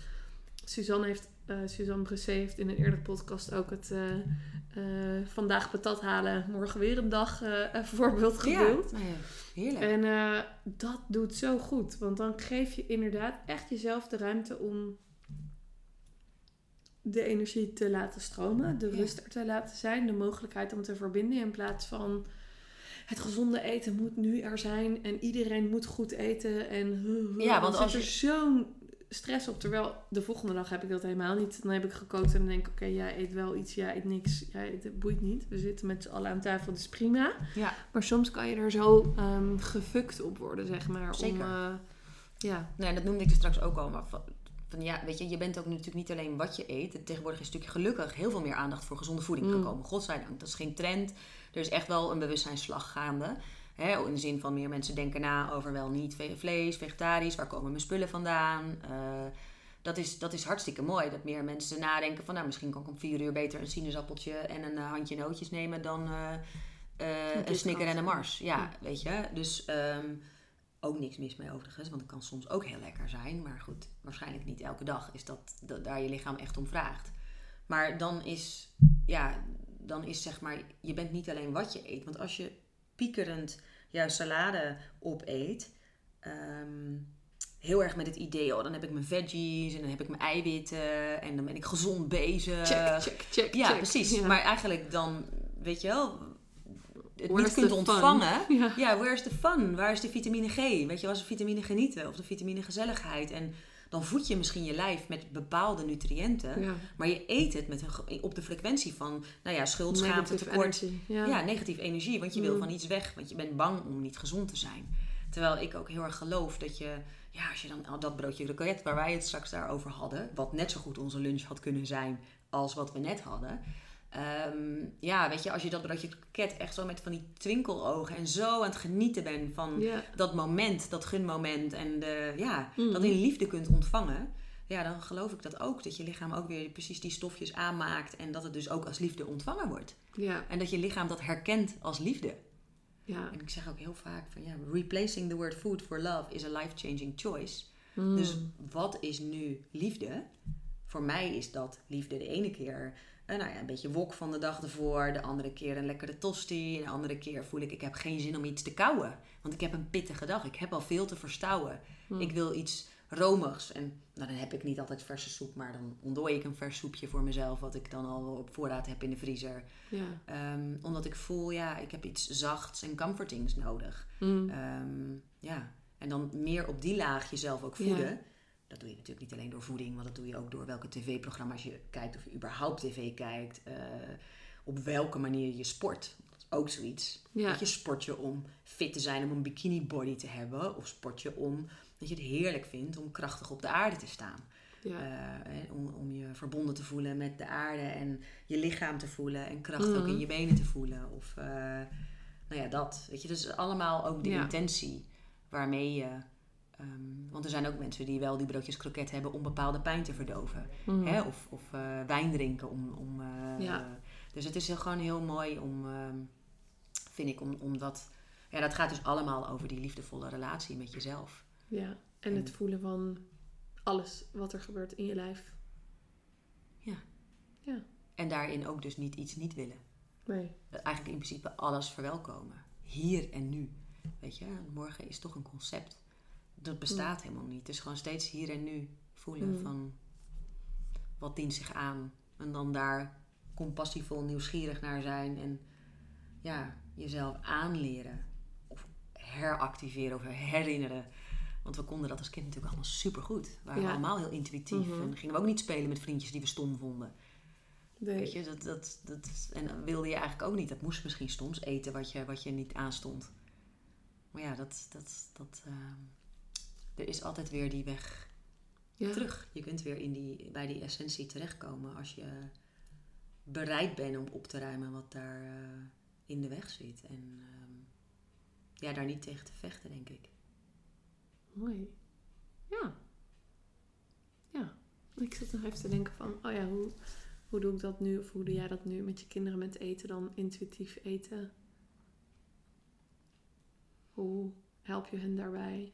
Suzanne heeft, eh Suzanne Bressé heeft in een eerdere podcast ook het eh, eh, vandaag patat halen, morgen weer een dag een voorbeeld gedeeld. nou ja, heerlijk. En dat doet zo goed. Want dan geef je inderdaad echt jezelf de ruimte om de energie te laten stromen, de rust er te laten zijn, de mogelijkheid om te verbinden in plaats van het gezonde eten moet nu er zijn en iedereen moet goed eten en Ja, want als er je- zo'n stress op. Terwijl de volgende dag heb ik dat helemaal niet. Dan heb ik gekookt en dan denk ik, oké, jij eet wel iets, jij eet niks, jij eet, het boeit niet. We zitten met z'n allen aan tafel, dus prima. Ja, Maar soms kan je er zo ehm gefukt op worden, zeg maar. Om, Zeker. eh, ja. nou, ja, dat noemde ik er straks ook al. Maar van, ja, weet je, je bent ook natuurlijk niet alleen wat je eet. Tegenwoordig is natuurlijk gelukkig heel veel meer aandacht voor gezonde voeding Mm. gekomen. Godzijdank, dat is geen trend. Er is echt wel een bewustzijnsslag gaande. Hè, in de zin van meer mensen denken na over wel niet vlees, vegetarisch, waar komen mijn spullen vandaan. Eh, dat, is, dat is hartstikke mooi. Dat meer mensen nadenken van nou, misschien kan ik om vier uur beter een sinaasappeltje en een eh, handje nootjes nemen dan eh, een KitKat. snicker en een mars. Ja, Ja. weet je. Dus ehm, ook niks mis mee overigens, want het kan soms ook heel lekker zijn. Maar goed, waarschijnlijk niet elke dag is dat, dat daar je lichaam echt om vraagt. Maar dan is, ja, dan is zeg maar, je bent niet alleen wat je eet. Want als je piekerend jouw salade opeet, ehm, heel erg met het idee, oh, dan heb ik mijn veggies en dan heb ik mijn eiwitten en dan ben ik gezond bezig. Check, check, check, Ja, check. precies. Ja. Maar eigenlijk dan, weet je wel, het Where's niet kunt ontvangen. [laughs] Ja. Ja, where's the fun? Waar is de vitamine G? Weet je, waar is de vitamine genieten of de vitamine gezelligheid? En dan voed je misschien je lijf met bepaalde nutriënten. Ja. Maar je eet het met een, op de frequentie van, nou ja, schuld, schaamte, tekort. energy. Ja. Energie. Want je wil Mm. van iets weg. Want je bent bang om niet gezond te zijn. Terwijl ik ook heel erg geloof dat je... Ja, als je dan al dat broodje kroket waar wij het straks daarover hadden... wat net zo goed onze lunch had kunnen zijn als wat we net hadden... Ehm, ja, weet je, als je dat broodje kroket echt zo met van die twinkelogen... en zo aan het genieten bent van dat moment, dat gunmoment... en de, ja, Mhm. dat in liefde kunt ontvangen... Ja, dan geloof ik dat ook. Dat je lichaam ook weer precies die stofjes aanmaakt... en dat het dus ook als liefde ontvangen wordt. Ja. En dat je lichaam dat herkent als liefde. Ja. En ik zeg ook heel vaak van ja, replacing the word food for love is a life-changing choice. Mm. Dus wat is nu liefde? Voor mij is dat liefde de ene keer nou ja, een beetje wok van de dag ervoor. De andere keer een lekkere tosti. De andere keer voel ik, ik heb geen zin om iets te kauwen. Want ik heb een pittige dag. Ik heb al veel te verstouwen. Mm. Ik wil iets romigs. En nou, dan heb ik niet altijd verse soep. Maar dan ontdooi ik een vers soepje voor mezelf. Wat ik dan al op voorraad heb in de vriezer. Ja. Ehm, omdat ik voel, ja, ik heb iets zachts en comfortings nodig. Mm. Ehm, ja, en dan meer op die laag jezelf ook voeden. Dat doe je natuurlijk niet alleen door voeding, maar dat doe je ook door welke tv-programma's je kijkt, of je überhaupt tv kijkt, eh, op welke manier je sport. Dat is ook zoiets. Ja. Dat je sport je om fit te zijn, om een bikini body te hebben, of sport je om dat je het heerlijk vindt om krachtig op de aarde te staan. Ja. Eh, om, om je verbonden te voelen met de aarde en je lichaam te voelen en kracht ook Mhm. in je benen te voelen. Of eh, nou ja, dat. Weet je, dus allemaal ook de Ja. intentie waarmee je. Ehm, want er zijn ook mensen die wel die broodjes kroket hebben om bepaalde pijn te verdoven. Mm. Hè? Of, of eh, wijn drinken om. om eh, Ja. Dus het is heel, gewoon heel mooi om, ehm, vind ik, om, om dat. Ja, dat gaat dus allemaal over die liefdevolle relatie met jezelf. Ja. En het voelen van alles wat er gebeurt in je lijf. En daarin ook dus niet iets niet willen. Nee. eigenlijk in principe alles verwelkomen. Hier en nu. Weet je, morgen is toch een concept. Dat bestaat helemaal niet. Het is gewoon steeds hier en nu voelen Mm. van wat dient zich aan. En dan daar compassievol nieuwsgierig naar zijn. En ja, jezelf aanleren. Of heractiveren of herinneren. Want we konden dat als kind natuurlijk allemaal supergoed. We waren Ja. allemaal heel intuïtief. Mhm. En gingen we ook niet spelen met vriendjes die we stom vonden. Nee. Weet je, dat, dat, dat, en dat wilde je eigenlijk ook niet. Dat moest misschien soms eten wat je, wat je niet aanstond. Maar ja, dat, dat, dat, ehm, er is altijd weer die weg Ja. terug. Je kunt weer in die, bij die essentie terechtkomen als je bereid bent om op te ruimen wat daar eh, in de weg zit. En ehm, ja, daar niet tegen te vechten, denk ik. Mooi. Ja. Ja. Ik zat nog even te denken van, oh ja, hoe, hoe doe ik dat nu? Of hoe doe jij dat nu met je kinderen met eten dan? Intuïtief eten. Hoe help je hen daarbij?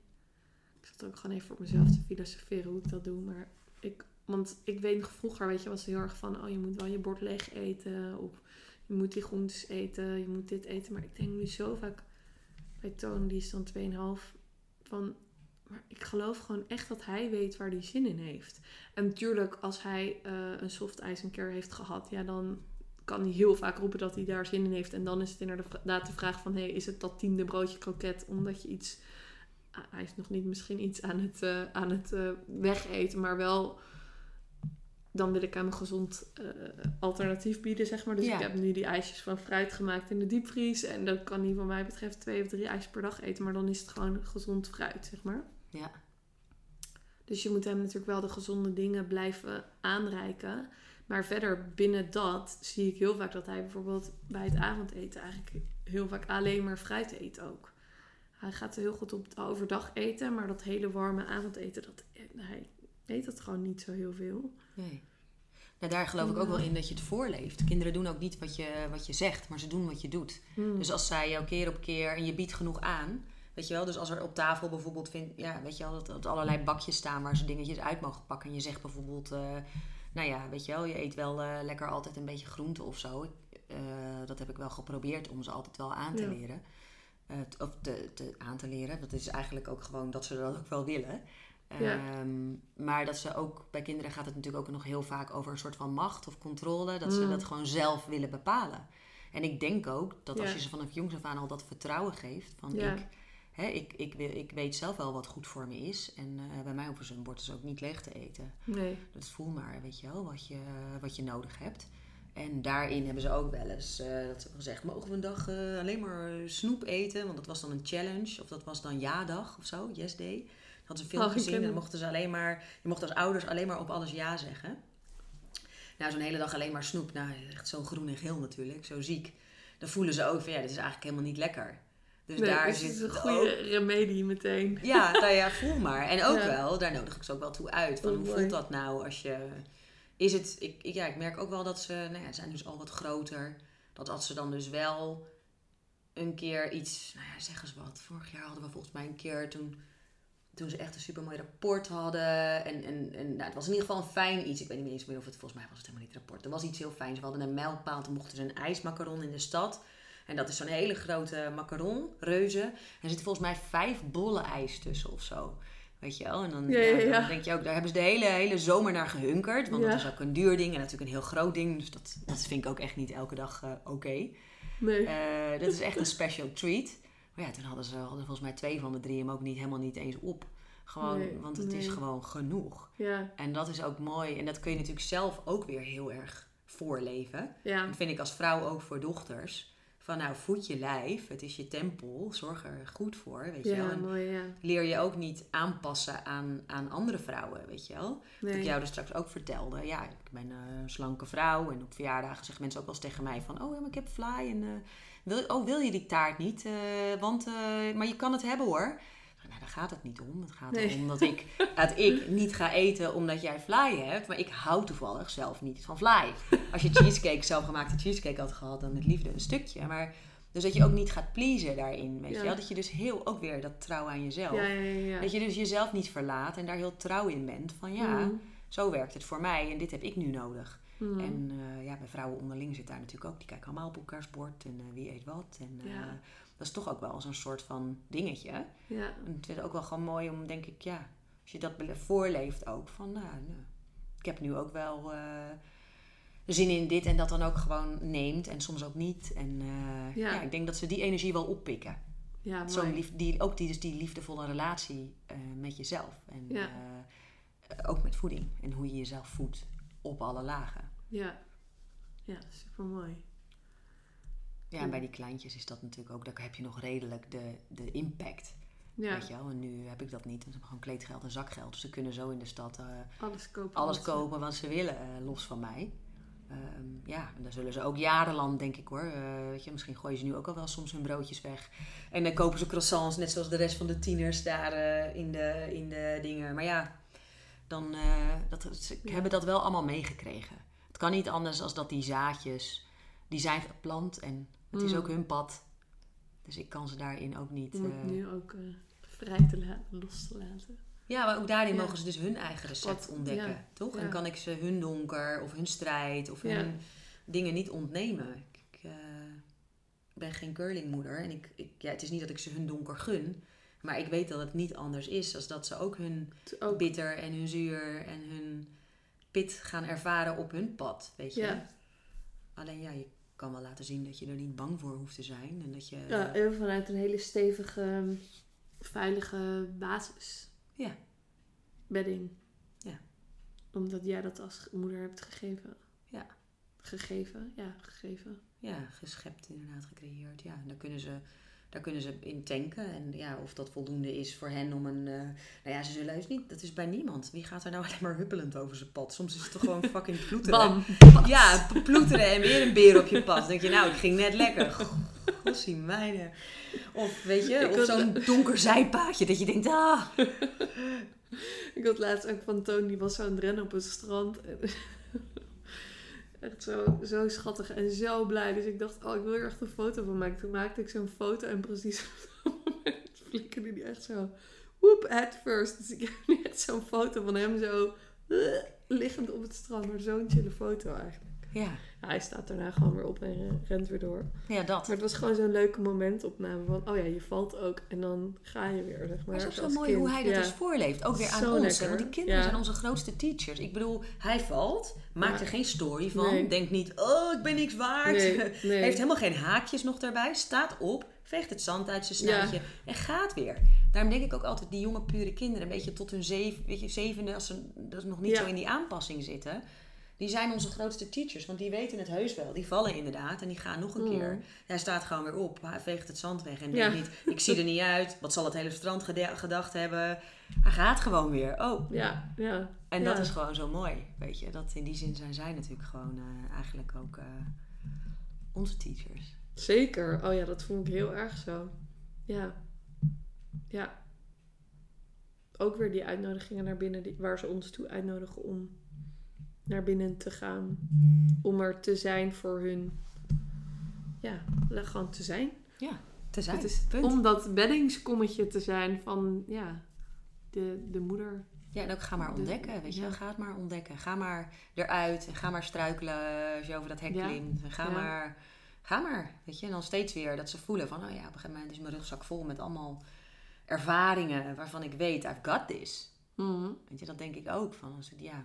Zat ook gewoon even voor mezelf te filosoferen hoe ik dat doe. Maar ik, want ik weet nog vroeger, weet je, was heel erg van, oh je moet wel je bord leeg eten. Of je moet die groentes eten, je moet dit eten. Maar ik denk nu zo vaak bij Toon, die is dan 2,5, van maar ik geloof gewoon echt dat hij weet waar hij zin in heeft. En natuurlijk, als hij eh, een soft ijs een keer heeft gehad, ja, dan kan hij heel vaak roepen dat hij daar zin in heeft. En dan is het inderdaad de vraag van, hey, is het dat tiende broodje kroket omdat je iets... hij is nog niet misschien iets aan het, eh, aan het eh, wegeten, maar wel... Dan wil ik hem een gezond eh, alternatief bieden, zeg maar. Dus Ja. ik heb nu die ijsjes van fruit gemaakt in de diepvries. En dan kan hij, wat mij betreft, twee of drie ijsjes per dag eten. Maar dan is het gewoon gezond fruit, zeg maar. Ja, Dus je moet hem natuurlijk wel de gezonde dingen blijven aanreiken. Maar verder binnen dat zie ik heel vaak dat hij bijvoorbeeld bij het avondeten eigenlijk heel vaak alleen maar fruit eet ook. Hij gaat heel goed op overdag eten, maar dat hele warme avondeten, dat, hij eet dat gewoon niet zo heel veel. Nee. Nou, daar geloof ik ook wel in dat je het voorleeft. Kinderen doen ook niet wat je, wat je zegt, maar ze doen wat je doet. Hmm. Dus als zij jou keer op keer en je biedt genoeg aan, weet je wel. Dus als er op tafel bijvoorbeeld, vind, ja, weet je wel, dat, dat allerlei bakjes staan waar ze dingetjes uit mogen pakken. En je zegt bijvoorbeeld, eh, nou ja, weet je wel, je eet wel eh, lekker altijd een beetje groente of zo. Eh, dat heb ik wel geprobeerd om ze altijd wel aan te Ja. leren. Of te, te, aan te leren. Dat is eigenlijk ook gewoon dat ze dat ook wel willen. Ja. Ehm, maar dat ze ook, bij kinderen gaat het natuurlijk ook nog heel vaak over een soort van macht of controle. Dat ze Mm. dat gewoon zelf willen bepalen. En ik denk ook dat als je ze vanaf jongs af aan al dat vertrouwen geeft. Van Ja. ik, hè, ik, ik, ik weet zelf wel wat goed voor me is. En eh, bij mij hoeven ze een bord dus ook niet leeg te eten. Nee. Dat voel maar, weet je wel, wat je, wat je nodig hebt. En daarin hebben ze ook wel eens eh, dat ze gezegd: mogen we een dag eh, alleen maar snoep eten? Want dat was dan een challenge, of dat was dan ja-dag of zo, yes day. Hadden ze Oh, ik gezien ken en dan mochten ze alleen maar, je mocht als ouders alleen maar op alles ja zeggen. Nou, zo'n hele dag alleen maar snoep, nou, echt zo groen en geel natuurlijk, zo ziek. Dan voelen ze ook van ja, dit is eigenlijk helemaal niet lekker. Dus nee, daar dus zit het is een ook- goede remedie meteen. ja, nou ja, voel maar. En ook [laughs] Ja. wel, daar nodig ik ze ook wel toe uit. Van Oh, hoe voelt dat nou als je... Is het... Ik, ja, ik merk ook wel dat ze... Nou ja, ze zijn dus al wat groter. Dat als ze dan dus wel een keer iets... Nou ja, zeg eens wat. Vorig jaar hadden we volgens mij een keer toen... Toen ze echt een supermooi rapport hadden. En, en, en nou, het was in ieder geval een fijn iets. Ik weet niet eens meer of het... Volgens mij was het helemaal niet rapport. Er was iets heel fijns. We hadden een mijlpaal. Toen mochten ze een ijsmacaron in de stad. En dat is zo'n hele grote macaron, reuze. En er zitten volgens mij vijf bollen ijs tussen of zo. Weet je wel? En dan, Ja, ja, ja, dan ja. denk je ook, daar hebben ze de hele, hele zomer naar gehunkerd. Want dat is ook een duur ding en natuurlijk een heel groot ding. Dus dat, dat vind ik ook echt niet elke dag eh, oké. Nee. Eh, dat is echt een [laughs] special treat. Maar ja, toen hadden ze hadden volgens mij twee van de drie hem ook niet, helemaal niet eens op. Gewoon, Nee, want het is gewoon genoeg. ja. En dat is ook mooi. En dat kun je natuurlijk zelf ook weer heel erg voorleven. Ja. Dat vind ik als vrouw ook voor dochters. Van nou, voed je lijf. Het is je tempel. Zorg er goed voor, weet je wel. Ja, En mooi, ja. leer je ook niet aanpassen aan, aan andere vrouwen, weet je wel. Wat ik jou er straks ook vertelde. Ja, ik ben een slanke vrouw. En op verjaardagen zeggen mensen ook wel eens tegen mij van... Oh, ja, maar ik heb fly. En, eh, wil, oh, wil je die taart niet? Eh, want, eh, maar je kan het hebben hoor. Nou, daar gaat het niet om. Het gaat Nee. erom dat ik, dat ik niet ga eten omdat jij fly hebt. Maar ik hou toevallig zelf niet van fly. Als je [laughs] cheesecake, zelfgemaakte cheesecake had gehad, dan met liefde een stukje. Maar dus dat je ook niet gaat pleasen daarin, weet Ja. je wel. Dat je dus heel, ook weer dat trouw aan jezelf. Ja, ja. Dat je dus jezelf niet verlaat en daar heel trouw in bent. Van ja, Mm. zo werkt het voor mij en dit heb ik nu nodig. Mm. En eh, ja, bij vrouwen onderling zit daar natuurlijk ook. Die kijken allemaal op elkaars bord en eh, wie eet wat. En eh. Dat is toch ook wel zo'n soort van dingetje. Ja. En het is ook wel gewoon mooi om, denk ik, ja, als je dat voorleeft ook. Van, nou, nou, ik heb nu ook wel eh, zin in dit en dat dan ook gewoon neemt en soms ook niet. En eh, Ja. ja. ik denk dat ze die energie wel oppikken. Ja, Zo'n mooi. lief, die, ook die, dus die liefdevolle relatie eh, met jezelf. En Ja. ook met voeding. En hoe je jezelf voedt op alle lagen. Ja. Ja, super mooi. Ja, en bij die kleintjes is dat natuurlijk ook, daar heb je nog redelijk de, de impact. Ja, Weet je wel? En nu heb ik dat niet. Ze hebben gewoon kleedgeld en zakgeld. Dus ze kunnen zo in de stad eh, alles kopen. alles wat ze- kopen wat ze willen, eh, los van mij. Ehm, ja, en daar zullen ze ook jarenlang, denk ik hoor. eh, weet je, misschien gooien ze nu ook al wel soms hun broodjes weg. En dan kopen ze croissants, net zoals de rest van de tieners daar in, de, in de dingen. Maar ja, dan dat, ze Ja. hebben dat wel allemaal meegekregen. Het kan niet anders als dat die zaadjes, die zijn geplant en het is Mm. ook hun pad. Dus ik kan ze daarin ook niet... Om het eh, nu ook eh, vrij te laten, los te laten. ja, maar ook daarin Ja. mogen ze dus hun eigen recept Wat- ontdekken, ja, toch? ja. En kan ik ze hun donker of hun strijd of hun dingen niet ontnemen. Ik eh, ben geen curlingmoeder en ik, ik, ja, het is niet dat ik ze hun donker gun. Maar ik weet dat het niet anders is. Als dat ze ook hun Ook, bitter en hun zuur en hun pit gaan ervaren op hun pad, weet je. Ja. Alleen ja, je kan wel laten zien dat je er niet bang voor hoeft te zijn. En dat je... ja, en vanuit een hele stevige, veilige basis. Ja. Bedding. Ja. Omdat jij dat als moeder hebt gegeven. Ja. Gegeven, ja, gegeven. Ja, geschept inderdaad, gecreëerd. Ja, en daar kunnen ze, daar kunnen ze in tanken. En ja, of dat voldoende is voor hen om een... eh, nou ja, ze zullen juist niet... Dat is bij niemand. Wie gaat er nou [laughs] alleen maar huppelend over zijn pad? Soms is het toch gewoon fucking ploeteren. Bam! [laughs] Ja, ploeteren en weer een beer op je pad. Dan denk je, nou, ik ging net lekker. Gossie mijne. Of weet je, Ik of zo'n donker zijpaadje dat je denkt, ah. [laughs] Ik had laatst ook van Toon, die was zo aan het rennen op het strand. En echt zo, zo schattig en zo blij. Dus ik dacht, oh, ik wil er echt een foto van maken. Toen maakte ik zo'n foto en precies op dat [laughs] moment flikkerde die echt zo... Whoop, head first. Dus ik heb nu echt zo'n foto van hem zo... eh, liggend op het strand. Maar zo'n chille foto eigenlijk. Ja, Ja, hij staat daarna gewoon weer op en rent weer door. ja dat. Maar het was gewoon zo'n leuke momentopname van... Oh ja, je valt ook en dan ga je weer, zeg maar. Maar het is ook zo mooi kind. hoe hij dat Ja. dus voorleeft. Ook weer aan Zo ons. lekker. Want die kinderen Ja. zijn onze grootste teachers. Ik bedoel, hij valt, maakt er geen story van. Nee. Denkt niet, oh, ik ben niks waard. Nee, [laughs] nee. Heeft helemaal geen haakjes nog daarbij. Staat op, veegt het zand uit zijn snuitje en gaat weer. Daarom denk ik ook altijd, die jonge pure kinderen, een beetje tot hun zeven, weet je, zevende, als ze nog niet zo in die aanpassing zitten. Die zijn onze grootste teachers, want die weten het heus wel. Die vallen inderdaad en die gaan nog een Mm. keer. Hij staat gewoon weer op, hij veegt het zand weg en Ja. denkt niet, ik zie er niet uit. Wat zal het hele strand gedacht hebben? Hij gaat gewoon weer. Oh, Ja, ja. en ja. dat is gewoon zo mooi, weet je. Dat in die zin zijn zij natuurlijk gewoon eh, eigenlijk ook eh, onze teachers. Zeker. Oh ja, dat vond ik heel erg zo. Ja. Ja. Ook weer die uitnodigingen naar binnen, die, waar ze ons toe uitnodigen om naar binnen te gaan. Om er te zijn voor hun. Ja, gewoon te zijn. Te zijn, Het is punt. om dat beddingskommetje te zijn van, ja, de, de moeder. Ja, en ook ga maar De- ontdekken, weet je. ja. Ga het maar ontdekken. Ga maar eruit en ga maar struikelen als je over dat hek Ja. klimt. En ga Ja. maar, ga maar, weet je. En dan steeds weer dat ze voelen van, oh ja, op een gegeven moment is mijn rugzak vol met allemaal ervaringen waarvan ik weet, I've got this. Mhm. Weet je, dat denk ik ook. Van als ik, ja,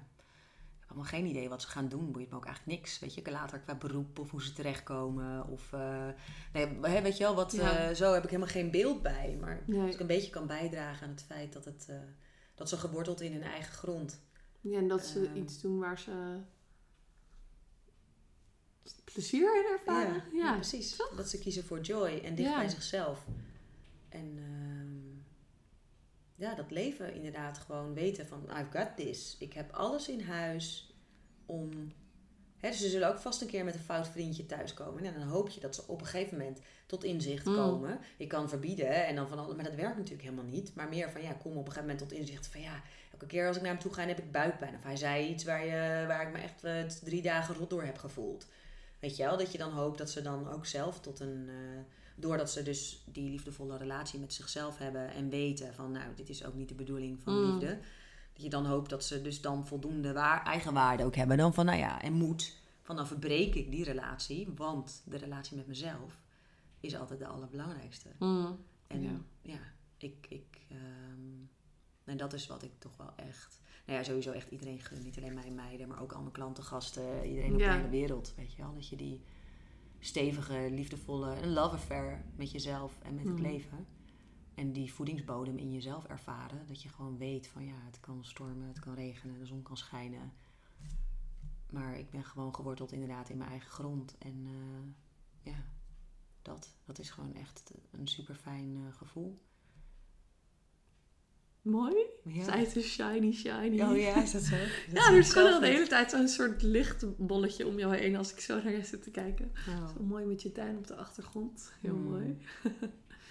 heb allemaal geen idee wat ze gaan doen. Boeit me ook eigenlijk niks. Weet je, later qua beroep of hoe ze terechtkomen. Of, eh, nee, weet je wel, wat, Ja. eh, zo heb ik helemaal geen beeld bij. Maar Nee. als ik een beetje kan bijdragen aan het feit dat, het, eh, dat ze geworteld in hun eigen grond. Ja, en dat ze Ehm. iets doen waar ze plezier in ervaren. Ja, precies. Dat ze kiezen voor joy en dicht bij zichzelf. En ja, dat leven inderdaad gewoon weten van I've got this. Ik heb alles in huis om... Hè, dus ze zullen ook vast een keer met een fout vriendje thuiskomen. En dan hoop je dat ze op een gegeven moment tot inzicht Mm. komen. Ik kan verbieden hè, en dan van alles, maar dat werkt natuurlijk helemaal niet. Maar meer van ja, kom op een gegeven moment tot inzicht van ja, elke keer als ik naar hem toe ga, heb ik buikpijn. Of hij zei iets waar, je, waar ik me echt eh, drie dagen rot door heb gevoeld. Weet je wel, dat je dan hoopt dat ze dan ook zelf tot een. eh, doordat ze dus die liefdevolle relatie met zichzelf hebben en weten van, nou, dit is ook niet de bedoeling van Mm. liefde. Dat je dan hoopt dat ze dus dan voldoende waar, eigenwaarde ook hebben. Dan van, nou ja, en moed. Van dan verbreek ik die relatie, want de relatie met mezelf is altijd de allerbelangrijkste. Mhm. En Ja. ja, ik. ik ehm, en dat is wat ik toch wel echt. Nou ja, sowieso echt iedereen gun. Niet alleen mijn meiden, maar ook al mijn klanten, gasten, iedereen op Ja. de hele wereld. Weet je wel, dat je die stevige, liefdevolle, een love affair met jezelf en met het Mhm. leven. En die voedingsbodem in jezelf ervaren. Dat je gewoon weet van ja, het kan stormen, het kan regenen, de zon kan schijnen. Maar ik ben gewoon geworteld inderdaad in mijn eigen grond. En eh, ja, dat, dat is gewoon echt een super fijn gevoel. Mooi. Ja. Zij is shiny, shiny. Oh ja, is dat zo? [laughs] Dat Ja, er is gewoon al de hele tijd zo'n soort lichtbolletje om jou heen als ik zo naar je zit te kijken. Oh. Zo mooi met je tuin op de achtergrond. Heel Mm. mooi. [laughs]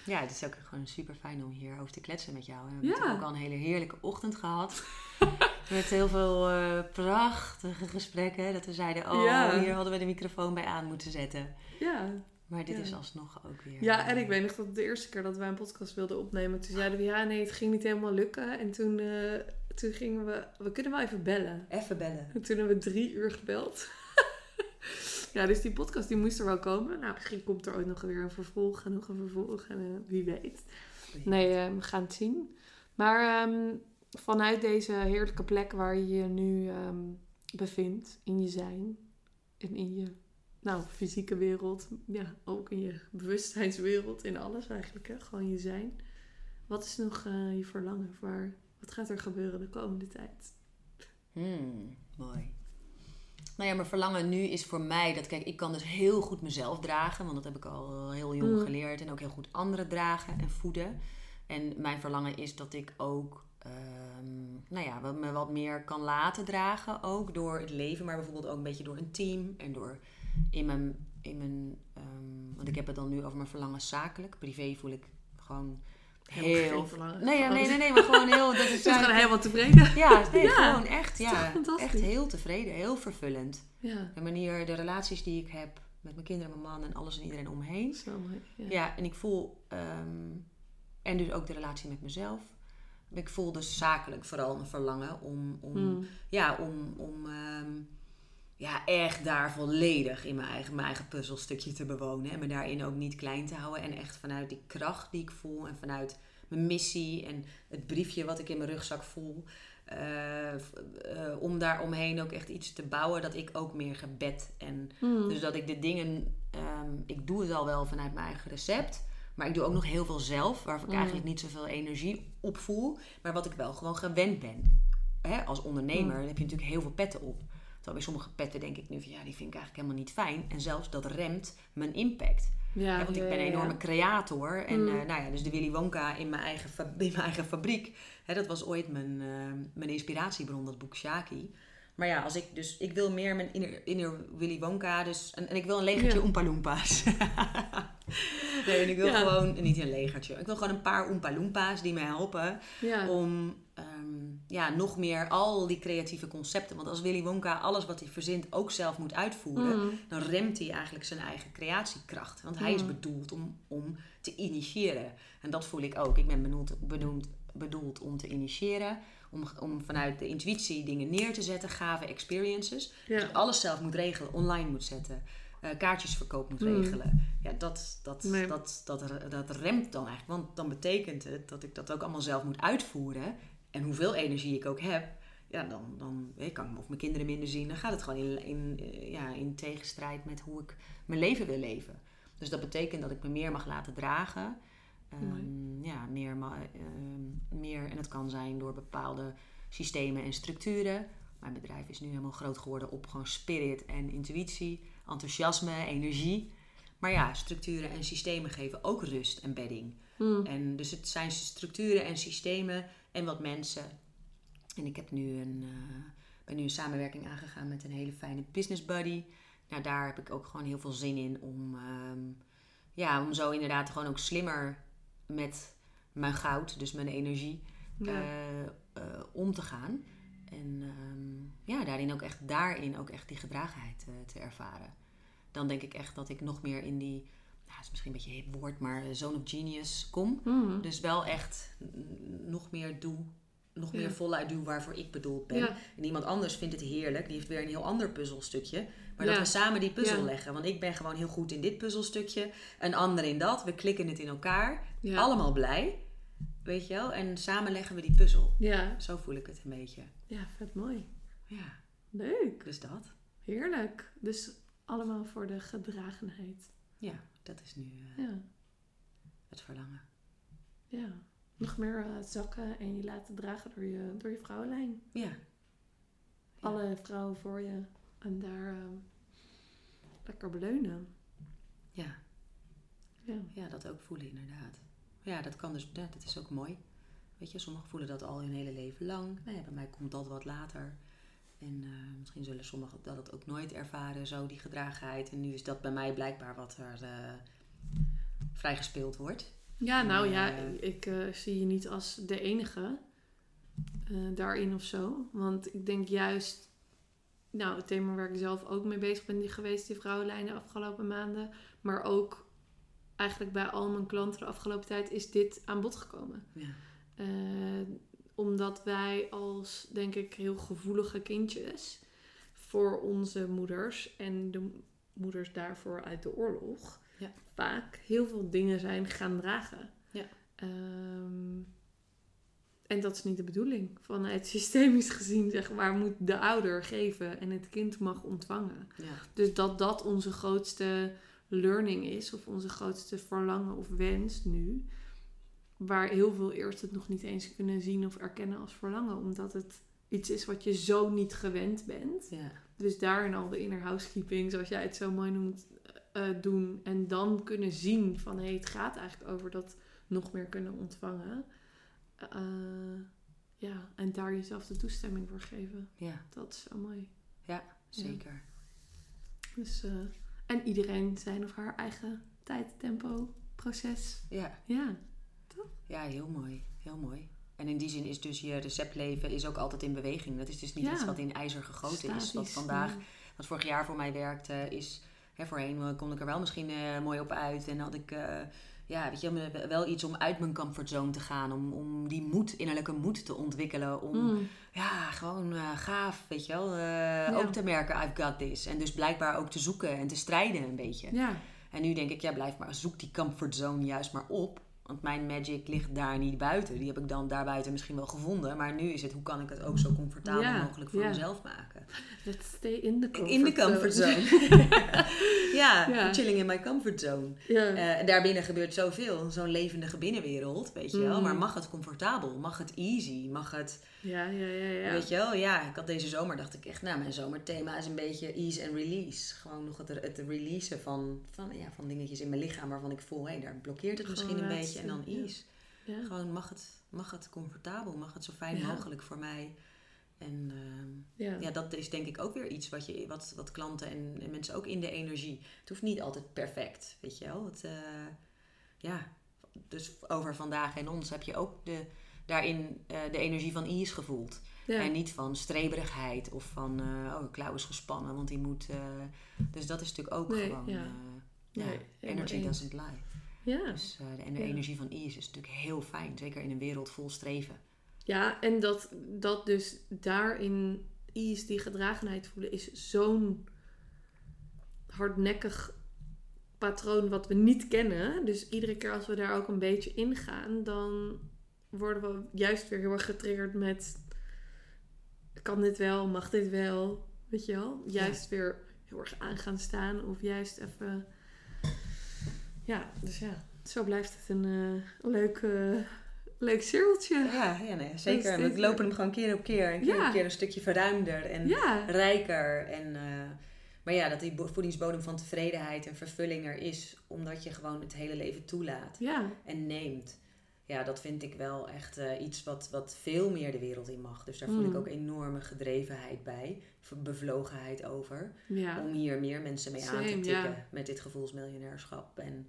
Ja, het is ook gewoon super fijn om hierover te kletsen met jou. We hebben Ja. ook al een hele heerlijke ochtend gehad. [laughs] Met heel veel eh, prachtige gesprekken. Dat we zeiden, oh, Ja. hier hadden we de microfoon bij aan moeten zetten. Ja. Maar dit Ja. is alsnog ook weer... ja, en eh, ik weet nog dat de eerste keer dat wij een podcast wilden opnemen, toen zeiden we ja, nee, het ging niet helemaal lukken. En toen, eh, toen gingen we, we kunnen wel even bellen. Even bellen. En toen hebben we drie uur gebeld. [laughs] ja, dus die podcast die moest er wel komen. Nou, misschien komt er ook nog weer een vervolg en nog een vervolg en eh, wie weet. Nee, eh, we gaan het zien. Maar ehm, vanuit deze heerlijke plek waar je je nu ehm, bevindt, in je zijn en in je nou, fysieke wereld, ja, ook in je bewustzijnswereld, in alles eigenlijk, hè? gewoon je zijn. Wat is nog eh, je verlangen? Waar, wat gaat er gebeuren de komende tijd? Hmm, mooi. Nou ja, mijn verlangen nu is voor mij dat, kijk, ik kan dus heel goed mezelf dragen, want dat heb ik al heel jong Mm. geleerd. En ook heel goed anderen dragen en voeden. En mijn verlangen is dat ik ook, ehm, nou ja, me wat meer kan laten dragen, ook door het leven, maar bijvoorbeeld ook een beetje door een team en door in mijn, in mijn ehm, want ik heb het dan nu over mijn verlangen zakelijk. Privé voel ik gewoon Helemaal heel... geen verlangen. Nee, ja, Gewoon- nee, nee, nee, maar gewoon heel... Dat [laughs] is bent gewoon helemaal tevreden. Ja, nee, [laughs] Ja, gewoon echt, ja. Echt heel tevreden, heel vervullend. Ja, De manier, de relaties die ik heb met mijn kinderen, mijn man en alles en iedereen om me heen. zo mooi. Ja. Ja, en ik voel, ehm, en dus ook de relatie met mezelf. Ik voel dus zakelijk vooral een verlangen om, om, Mm. ja, om, om ehm, ja, echt daar volledig in mijn eigen, mijn eigen puzzelstukje te bewonen. En me daarin ook niet klein te houden. En echt vanuit die kracht die ik voel en vanuit mijn missie en het briefje wat ik in mijn rugzak voel. eh, eh, om daar omheen ook echt iets te bouwen dat ik ook meer gebed en Mm. dus dat ik de dingen, ehm, ik doe het al wel vanuit mijn eigen recept. Maar ik doe ook nog heel veel zelf, waarvan ik Mm. eigenlijk niet zoveel energie op voel. Maar wat ik wel gewoon gewend ben. Hè, als ondernemer Mm. heb je natuurlijk heel veel petten op. Terwijl bij sommige petten denk ik nu van ja, die vind ik eigenlijk helemaal niet fijn. En zelfs dat remt mijn impact. Ja, want ik ben een enorme creator. En Mm. eh, nou ja, dus de Willy Wonka in mijn eigen, [laughs] in mijn eigen fabriek. Hè, dat was ooit mijn, eh, mijn inspiratiebron, dat boek Shaki. Maar ja, als ik dus, ik wil meer mijn inner, inner Willy Wonka. Dus, en, en ik wil een legertje Ja. Oompa Loompas. [laughs] nee, en ik wil Ja. gewoon, niet een legertje. Ik wil gewoon een paar Oompa Loompas die mij helpen Ja. om ehm, ja, nog meer al die creatieve concepten. Want als Willy Wonka alles wat hij verzint ook zelf moet uitvoeren, Mm. dan remt hij eigenlijk zijn eigen creatiekracht. Want hij is Mm. bedoeld om, om te initiëren. En dat voel ik ook. Ik ben benoemd, bedoeld, bedoeld om te initiëren. Om, om vanuit de intuïtie dingen neer te zetten, gave experiences. Ja. ik alles zelf moet regelen, online moet zetten. eh, kaartjesverkoop moet Mm. regelen. Ja, dat, dat, Nee. dat, dat, dat remt dan eigenlijk. Want dan betekent het dat ik dat ook allemaal zelf moet uitvoeren. En hoeveel energie ik ook heb, ja, dan, dan eh, kan ik of mijn kinderen minder zien. Dan gaat het gewoon in, in, eh, ja, in tegenstrijd met hoe ik mijn leven wil leven. Dus dat betekent dat ik me meer mag laten dragen. Ehm, ja, meer, ehm, meer, en het kan zijn door bepaalde systemen en structuren. Mijn bedrijf is nu helemaal groot geworden op gewoon spirit en intuïtie, enthousiasme, energie. Maar ja, structuren en systemen geven ook rust en bedding. Mm. En dus het zijn structuren en systemen en wat mensen. En ik heb nu een, eh, ben nu een samenwerking aangegaan met een hele fijne business buddy. Nou, daar heb ik ook gewoon heel veel zin in om, ehm, ja, om zo inderdaad gewoon ook slimmer met mijn goud, dus mijn energie, Ja. eh, eh, om te gaan. En ehm, ja, daarin ook echt, daarin ook echt die gedragenheid eh, te ervaren. Dan denk ik echt dat ik nog meer in die, nou, is misschien een beetje een hip woord, maar zone of genius kom. Mm. Dus wel echt nog meer doe, nog meer voluit doe waarvoor ik bedoeld ben. En iemand anders vindt het heerlijk, die heeft weer een heel ander puzzelstukje. Maar dat we samen die puzzel leggen. Want ik ben gewoon heel goed in dit puzzelstukje, een ander in dat. We klikken het in elkaar, allemaal blij. Weet je wel? En samen leggen we die puzzel. Ja. Zo voel ik het een beetje. ja, vet mooi. Ja, Leuk. dus dat. Heerlijk. Dus allemaal voor de gedragenheid. Ja, dat is nu eh, Ja. het verlangen. Ja. Nog meer eh, zakken en je laten dragen door je, door je vrouwenlijn. Ja, Ja. Alle vrouwen voor je. En daar eh, lekker beleunen. ja. Ja. Ja, dat ook voelen inderdaad. Ja, dat kan dus, ja, dat is ook mooi. Weet je, sommigen voelen dat al hun hele leven lang. Nou bij mij komt dat wat later. En eh, misschien zullen sommigen dat het ook nooit ervaren, zo die gedragenheid. En nu is dat bij mij blijkbaar wat er eh vrijgespeeld wordt. Ja, nou ja, Eh. ik zie je niet als de enige eh, daarin of zo. Want ik denk juist, nou, het thema waar ik zelf ook mee bezig ben die geweest, die vrouwenlijnen de afgelopen maanden. Maar ook eigenlijk bij al mijn klanten de afgelopen tijd is dit aan bod gekomen. Ja, Eh, omdat wij als, denk ik, heel gevoelige kindjes voor onze moeders en de moeders daarvoor uit de oorlog Ja. vaak heel veel dingen zijn gaan dragen. Ja. Ehm, en dat is niet de bedoeling. Vanuit [laughs] systemisch gezien, zeg maar, moet de ouder geven en het kind mag ontvangen. ja, Dus dat dat onze grootste learning is, of onze grootste verlangen of wens nu. Waar heel veel eerst het nog niet eens kunnen zien of erkennen als verlangen, omdat het iets is wat je zo niet gewend bent. ja, Dus daarin al de inner housekeeping, zoals jij het zo mooi noemt, eh, doen. En dan kunnen zien van hé, hey, het gaat eigenlijk over dat nog meer kunnen ontvangen. Eh, ja, en daar jezelf de toestemming voor geven. ja, Dat is zo mooi. zeker. Dus, eh, en iedereen zijn of haar eigen tijd, tempo, proces. Ja, Ja, ja, heel mooi. Heel mooi. En in die zin is dus je receptleven is ook altijd in beweging. Dat is dus niet Ja. iets wat in ijzer gegoten is. Wat vandaag, ja. wat vorig jaar voor mij werkte, is... Hè, voorheen kon ik er wel misschien eh, mooi op uit. En had ik eh, ja, weet je, wel iets om uit mijn comfortzone te gaan. Om, om die moed, innerlijke moed te ontwikkelen. Om Mm. ja, gewoon eh, gaaf, weet je wel. Ook te merken, I've got this. En dus blijkbaar ook te zoeken en te strijden een beetje. Ja. En nu denk ik, ja, blijf maar, zoek die comfortzone juist maar op. Want mijn magic ligt daar niet buiten. Die heb ik dan daarbuiten misschien wel gevonden. Maar nu is het, hoe kan ik het ook zo comfortabel mogelijk voor mezelf maken? Let's stay in the comfort In de comfortzone. [laughs] ja, Ja. chilling in my comfortzone. Ja. Eh, en daarbinnen gebeurt zoveel. Zo'n levendige binnenwereld, weet je wel. Mm. Maar mag het comfortabel? Mag het easy? Mag het... ja, ja, ja, ja. Weet je wel, ja, ik had deze zomer, dacht ik echt, nou, mijn zomerthema is een beetje ease en release. Gewoon nog het, het releasen van, van, ja, van dingetjes in mijn lichaam waarvan ik voel, hé, daar blokkeert het misschien een laten beetje. En dan ease. Ja. Gewoon mag het, mag het comfortabel, mag het zo fijn Ja. mogelijk voor mij. En ehm, Ja. ja, dat is denk ik ook weer iets wat, je, wat, wat klanten en, en mensen ook in de energie. Het hoeft niet altijd perfect, weet je wel. Het, eh, ja, dus over vandaag en ons heb je ook de, daarin eh, de energie van ease gevoeld. Ja. En niet van streberigheid of van, eh, oh, een klauw is gespannen, want die moet... dus dat is natuurlijk ook Nee, gewoon... Nee, energy doesn't lie. Ja. Dus, eh, en de Ja. energie van ease is natuurlijk heel fijn. Zeker in een wereld vol streven. Ja, en dat, dat dus daarin ease, die gedragenheid voelen, is zo'n hardnekkig patroon wat we niet kennen. Dus iedere keer als we daar ook een beetje ingaan, dan worden we juist weer heel erg getriggerd met... Kan dit wel? Mag dit wel? Weet je wel? Juist weer heel erg aan gaan staan. Of juist even... Ja, dus ja. Zo blijft het een eh, leuk, eh, leuk cirkeltje. Ja, ja nee, zeker. We lopen hem gewoon keer op keer. En keer Ja. op keer een stukje verruimder en Ja, rijker. En, eh, maar ja, dat die bo- voedingsbodem van tevredenheid en vervulling er is. Omdat je gewoon het hele leven toelaat en neemt. Ja, dat vind ik wel echt eh, iets wat, wat veel meer de wereld in mag. Dus daar voel ik Mm. ook enorme gedrevenheid bij. Bevlogenheid over. ja. Om hier meer mensen mee aan te tikken. ja. Met dit gevoelsmiljonairschap. En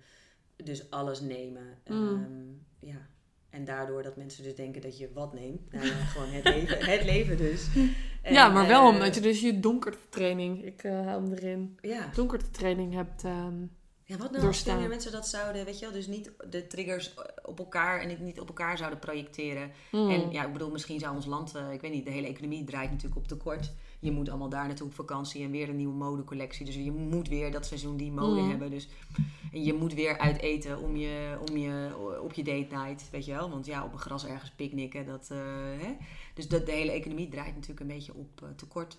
dus alles nemen. Mm. Ehm, ja. En daardoor dat mensen dus denken dat je wat neemt. Nou [laughs] gewoon het leven, het leven dus. [laughs] En, ja, maar wel eh, omdat je dus je donkerte training, ik eh haal hem erin, Ja. donkerte training hebt. ehm, ja, wat nou doorstaan. mensen dat zouden, weet je wel, dus niet de triggers op elkaar en het niet op elkaar zouden projecteren. mm. En ja, ik bedoel, misschien zou ons land, eh, ik weet niet, de hele economie draait natuurlijk op tekort. Je moet allemaal daar naartoe op vakantie en weer een nieuwe modecollectie. Dus je moet weer dat seizoen die mode Mm. hebben. Dus, en je moet weer uit eten om je, om je, op je date night, weet je wel. Want ja, op een gras ergens picknicken, dat... eh, hè? Dus dat, de hele economie draait natuurlijk een beetje op eh, tekort.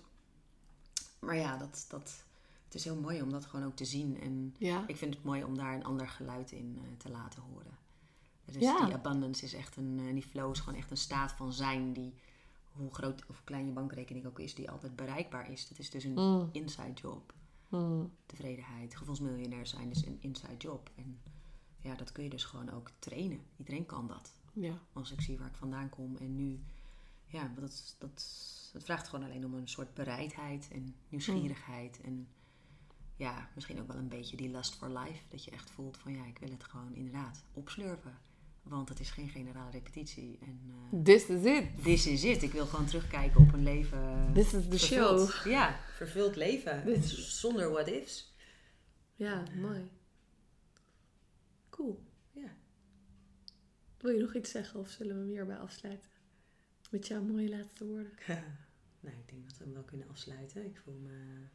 Maar ja, dat, dat, het is heel mooi om dat gewoon ook te zien. En ja. ik vind het mooi om daar een ander geluid in eh, te laten horen. Dus Ja. die abundance is echt een, eh, die flow is gewoon echt een staat van zijn die, hoe groot of klein je bankrekening ook is, die altijd bereikbaar is. Het is dus een Mm. inside job. Mm. Tevredenheid, gevoelsmiljonair zijn is een inside job. En ja, dat kun je dus gewoon ook trainen. Iedereen kan dat. ja. Als ik zie waar ik vandaan kom en nu, ja, dat, dat, het vraagt gewoon alleen om een soort bereidheid en nieuwsgierigheid. En ja, misschien ook wel een beetje die lust for life. Dat je echt voelt van ja, ik wil het gewoon inderdaad opslurpen. Want het is geen generale repetitie. En eh This is it. this is it. Ik wil gewoon terugkijken op een leven. This is the vervuld. show. Ja, vervuld leven. Zonder what ifs. Ja, mooi. Cool. Ja. Wil je nog iets zeggen of zullen we hem hierbij afsluiten? Met jouw mooie laatste woorden. [laughs] nou, ik denk dat we hem wel kunnen afsluiten. Ik voel me.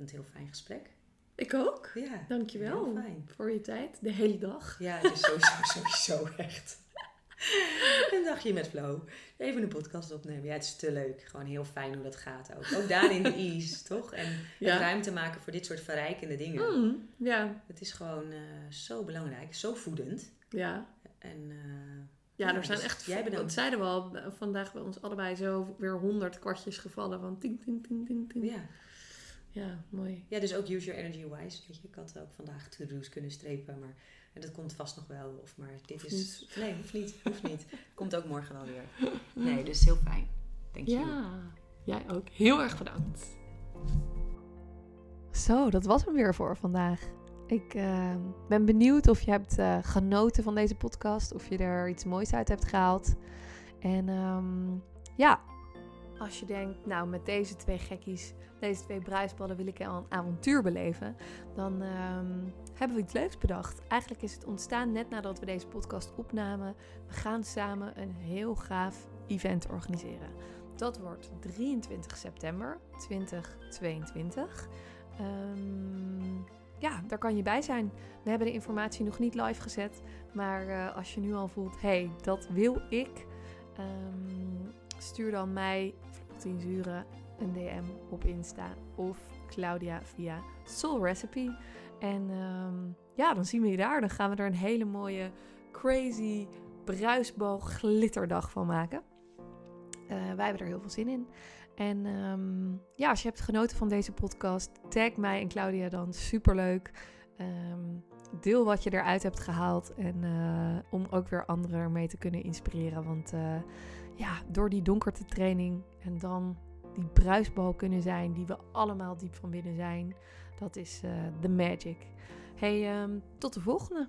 Het heel fijn gesprek. Ik ook. Ja. Dankjewel voor je tijd. De hele dag. Ja, het is sowieso, [laughs] sowieso echt. Een dagje met Flo. Even een podcast opnemen. Ja, het is te leuk. Gewoon heel fijn hoe dat gaat ook. Ook daarin de [laughs] ease, toch? En Ja. ruimte maken voor dit soort verrijkende dingen. Mm, ja. Het is gewoon eh, zo belangrijk. Zo voedend. Ja. En eh, Ja, Ja, er zijn dus echt, jij bedankt. dat zeiden we al, eh, vandaag bij ons allebei zo weer honderd kwartjes gevallen van ting, ting, ting, ting, ting. ja. Ja, mooi. ja, dus ook use your energy wise. Weet je, ik had ook vandaag to-do's kunnen strepen, maar en dat komt vast nog wel. Of maar dit is... Nee, hoeft niet. Hoeft niet. [laughs] Komt ook morgen wel weer. [laughs] Nee, dus heel fijn. Dank je. Ja, jij ook. Heel erg bedankt. Zo, dat was hem weer voor vandaag. Ik uh, ben benieuwd of je hebt uh, genoten van deze podcast. Of je er iets moois uit hebt gehaald. En um, ja, als je denkt, nou met deze twee gekkies, deze twee bruisballen wil ik een avontuur beleven. Dan um, hebben we iets leuks bedacht. Eigenlijk is het ontstaan net nadat we deze podcast opnamen. We gaan samen een heel gaaf event organiseren. Dat wordt 23 september 2022. Um, ja, daar kan je bij zijn. We hebben de informatie nog niet live gezet. Maar uh, als je nu al voelt, hey, dat wil ik. Um, stuur dan mij, Florentien Zure, een DM op Insta. Of Claudia via Soul Recipe. En um, ja, dan zien we je daar. Dan gaan we er een hele mooie, crazy, bruisbal glitterdag van maken. Uh, wij hebben er heel veel zin in. En um, ja, als je hebt genoten van deze podcast, tag mij en Claudia dan superleuk. Um, deel wat je eruit hebt gehaald en uh, om ook weer anderen ermee te kunnen inspireren. Want uh, ja, door die donkerte training en dan die bruisbal kunnen zijn die we allemaal diep van binnen zijn, dat is de magic. Hey, um, tot de volgende!